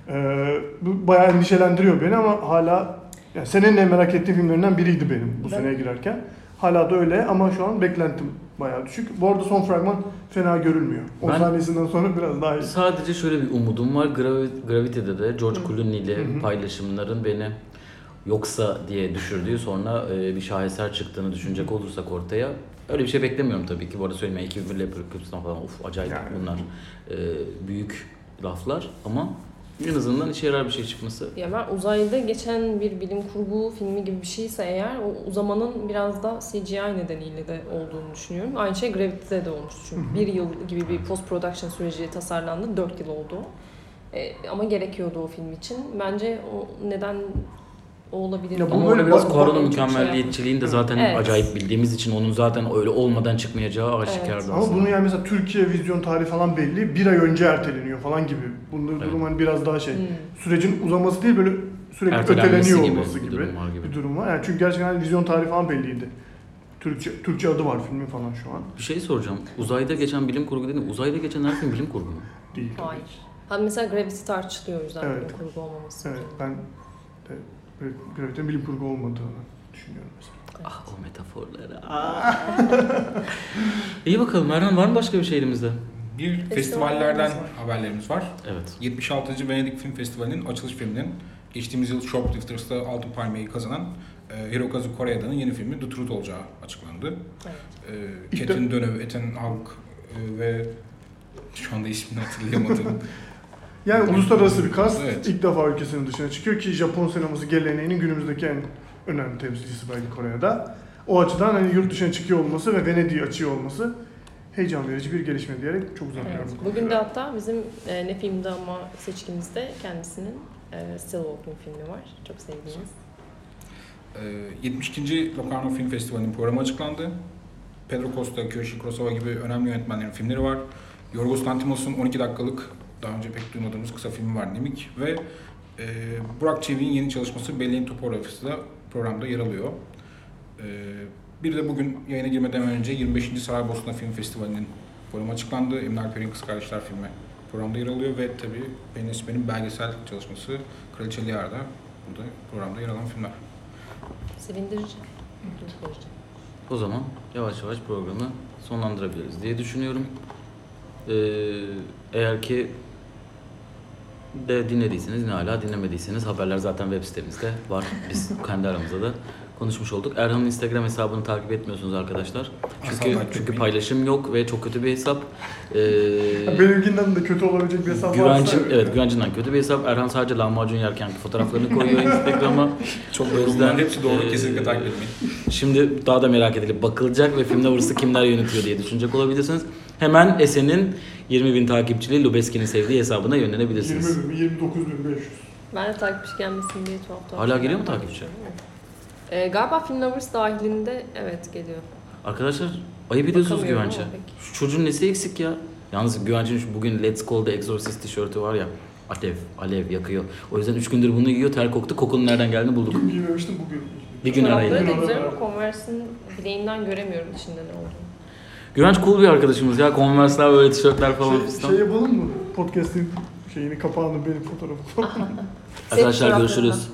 Ee, bu bayağı endişelendiriyor beni ama hala yani senenin en merak ettiğim filmlerinden biriydi benim bu Ben- seneye girerken. Hala da öyle ama şu an beklentim bayağı düşük. Bu arada son fragman fena görülmüyor. 10 Ben- saniyesinden sonra biraz daha iyi. Sadece şöyle bir umudum var. Gravi- Gravity'de de George. Clooney ile paylaşımların beni yoksa diye düşürdüğü sonra e, bir şaheser çıktığını düşünecek olursak ortaya öyle bir şey beklemiyorum tabii ki. Bu arada söyleyeyim iki bir Leopard Cups'tan falan of acayip Yani. bunlar e, büyük laflar ama en azından işe yarar bir şey çıkması. Ya ben uzayda geçen bir bilim kurgu filmi gibi bir şeyse eğer o uzamanın biraz da CGI nedeniyle de olduğunu düşünüyorum. Aynı şey Gravity'de de olmuş çünkü. Hı hı. Bir yıl gibi bir post production süreci tasarlandı. Dört yıl oldu. E, ama gerekiyordu o film için. Bence o neden o olabilir. Ya bu Ama böyle öyle biraz bak- mükemmelliyetçiliğini de zaten Evet. acayip bildiğimiz için onun zaten öyle olmadan çıkmayacağı aşikardı Evet. Ama aslında. bunun yani mesela Türkiye vizyon tarihi falan belli. Bir ay önce erteleniyor falan gibi. Bunda Evet. durum hani biraz daha şey. Hmm. Sürecin uzaması değil böyle sürekli Ertelenmesi öteleniyor gibi olması bir gibi, durum var gibi. bir durum var. Yani çünkü gerçekten hani vizyon tarihi falan belliydi. Türkçe, Türkçe adı var filmin falan şu an. Bir şey soracağım. Uzayda geçen bilim kurgu dedin. Uzayda geçen her film bilim kurgu mu? Değil. Hayır. ki. Ha mesela Gravity tartışılıyor o yüzden Evet. bilim kurgu olmaması. Evet ben de Gravite'nin bilim kurgu olmadığını düşünüyorum mesela. Ah o metaforları. [LAUGHS] İyi bakalım Erhan var mı başka bir şey elimizde? Bir festivallerden var. haberlerimiz var. Evet. 76. Venedik Film Festivali'nin açılış filminin geçtiğimiz yıl Shoplifters'ta Altın Palmiye'yi kazanan e, Hirokazu Koreeda'nın yeni filmi The Truth olacağı açıklandı. Evet. E, Ketin Dönöv, Ethan Hawke e, ve şu anda ismini hatırlayamadım. [LAUGHS] Yani uluslararası bir kast Evet. ilk defa ülkesinin dışına çıkıyor ki Japon sineması geleneğinin günümüzdeki en önemli temsilcisi belki Kore'de. O açıdan hani yurt dışına çıkıyor olması ve Venedik'i açıyor olması heyecan verici bir gelişme diyerek çok uzatmıyorum. Evet. Bugün de hatta bizim e, ne filmde ama seçkimizde kendisinin e, Still Walking filmi var. Çok sevdiğimiz. E, 72. Locarno Film Festivali'nin programı açıklandı. Pedro Costa, Kiyoshi Kurosawa gibi önemli yönetmenlerin filmleri var. Yorgos Lanthimos'un 12 dakikalık daha önce pek duymadığımız kısa filmi var Nemik ve e, Burak Çevik'in yeni çalışması Belleğin Topografisi de programda yer alıyor. E, bir de bugün yayına girmeden önce 25. Saraybosna Film Festivali'nin programı açıklandı. Emine Alper'in Kız Kardeşler filmi programda yer alıyor ve tabii Pelin Esmer'in belgesel çalışması Kraliçe Liar'da burada programda yer alan filmler. Sevindirici. verici. O zaman yavaş yavaş programı sonlandırabiliriz diye düşünüyorum. Ee, eğer ki de dinlediyseniz ne hala dinlemediyseniz haberler zaten web sitemizde var. Biz [LAUGHS] kendi aramızda da konuşmuş olduk. Erhan'ın Instagram hesabını takip etmiyorsunuz arkadaşlar. Çünkü Asla çünkü paylaşım yok ve çok kötü bir hesap. Ee, Benimkinden de kötü olabilecek bir hesap varsa Güvencin, evet güvencinden kötü bir hesap. Erhan sadece lahmacun yerken fotoğraflarını koyuyor Instagram'a. [LAUGHS] Çok O yüzden, hepsi doğru. e, Kesinlikle takip etmeyin. Şimdi daha da merak edilip bakılacak ve filmde burası kimler yönetiyor diye düşünecek olabilirsiniz. Hemen Esen'in 20 bin takipçili Lubeski'nin sevdiği hesabına 20 yönlenebilirsiniz. bin, 29 bin 500. Ben de takipçi gelmesin diye tuhaf tuhaf. Hala geliyor mu takipçi? Ee, galiba Film Lovers dahilinde evet geliyor. Arkadaşlar ayıp ediyorsunuz Bakamıyorum Güvenç'e. ama. Şu çocuğun nesi eksik ya? Yalnız Güvenç'in şu bugün Let's Call the Exorcist tişörtü var ya. Alev, alev yakıyor. O yüzden 3 gündür bunu giyiyor. Ter koktu. Kokunun nereden geldiğini bulduk. Dün giymemiştim bugün. Bir gün Çorapları arayın. da güzel ama Converse'in bileğinden göremiyorum içinde ne olduğunu. Güvenç cool bir arkadaşımız ya. Converse'ler böyle tişörtler falan Şey, fistan. şey yapalım mı? Podcast'in şeyini kapağını benim fotoğrafı. [LAUGHS] Arkadaşlar görüşürüz.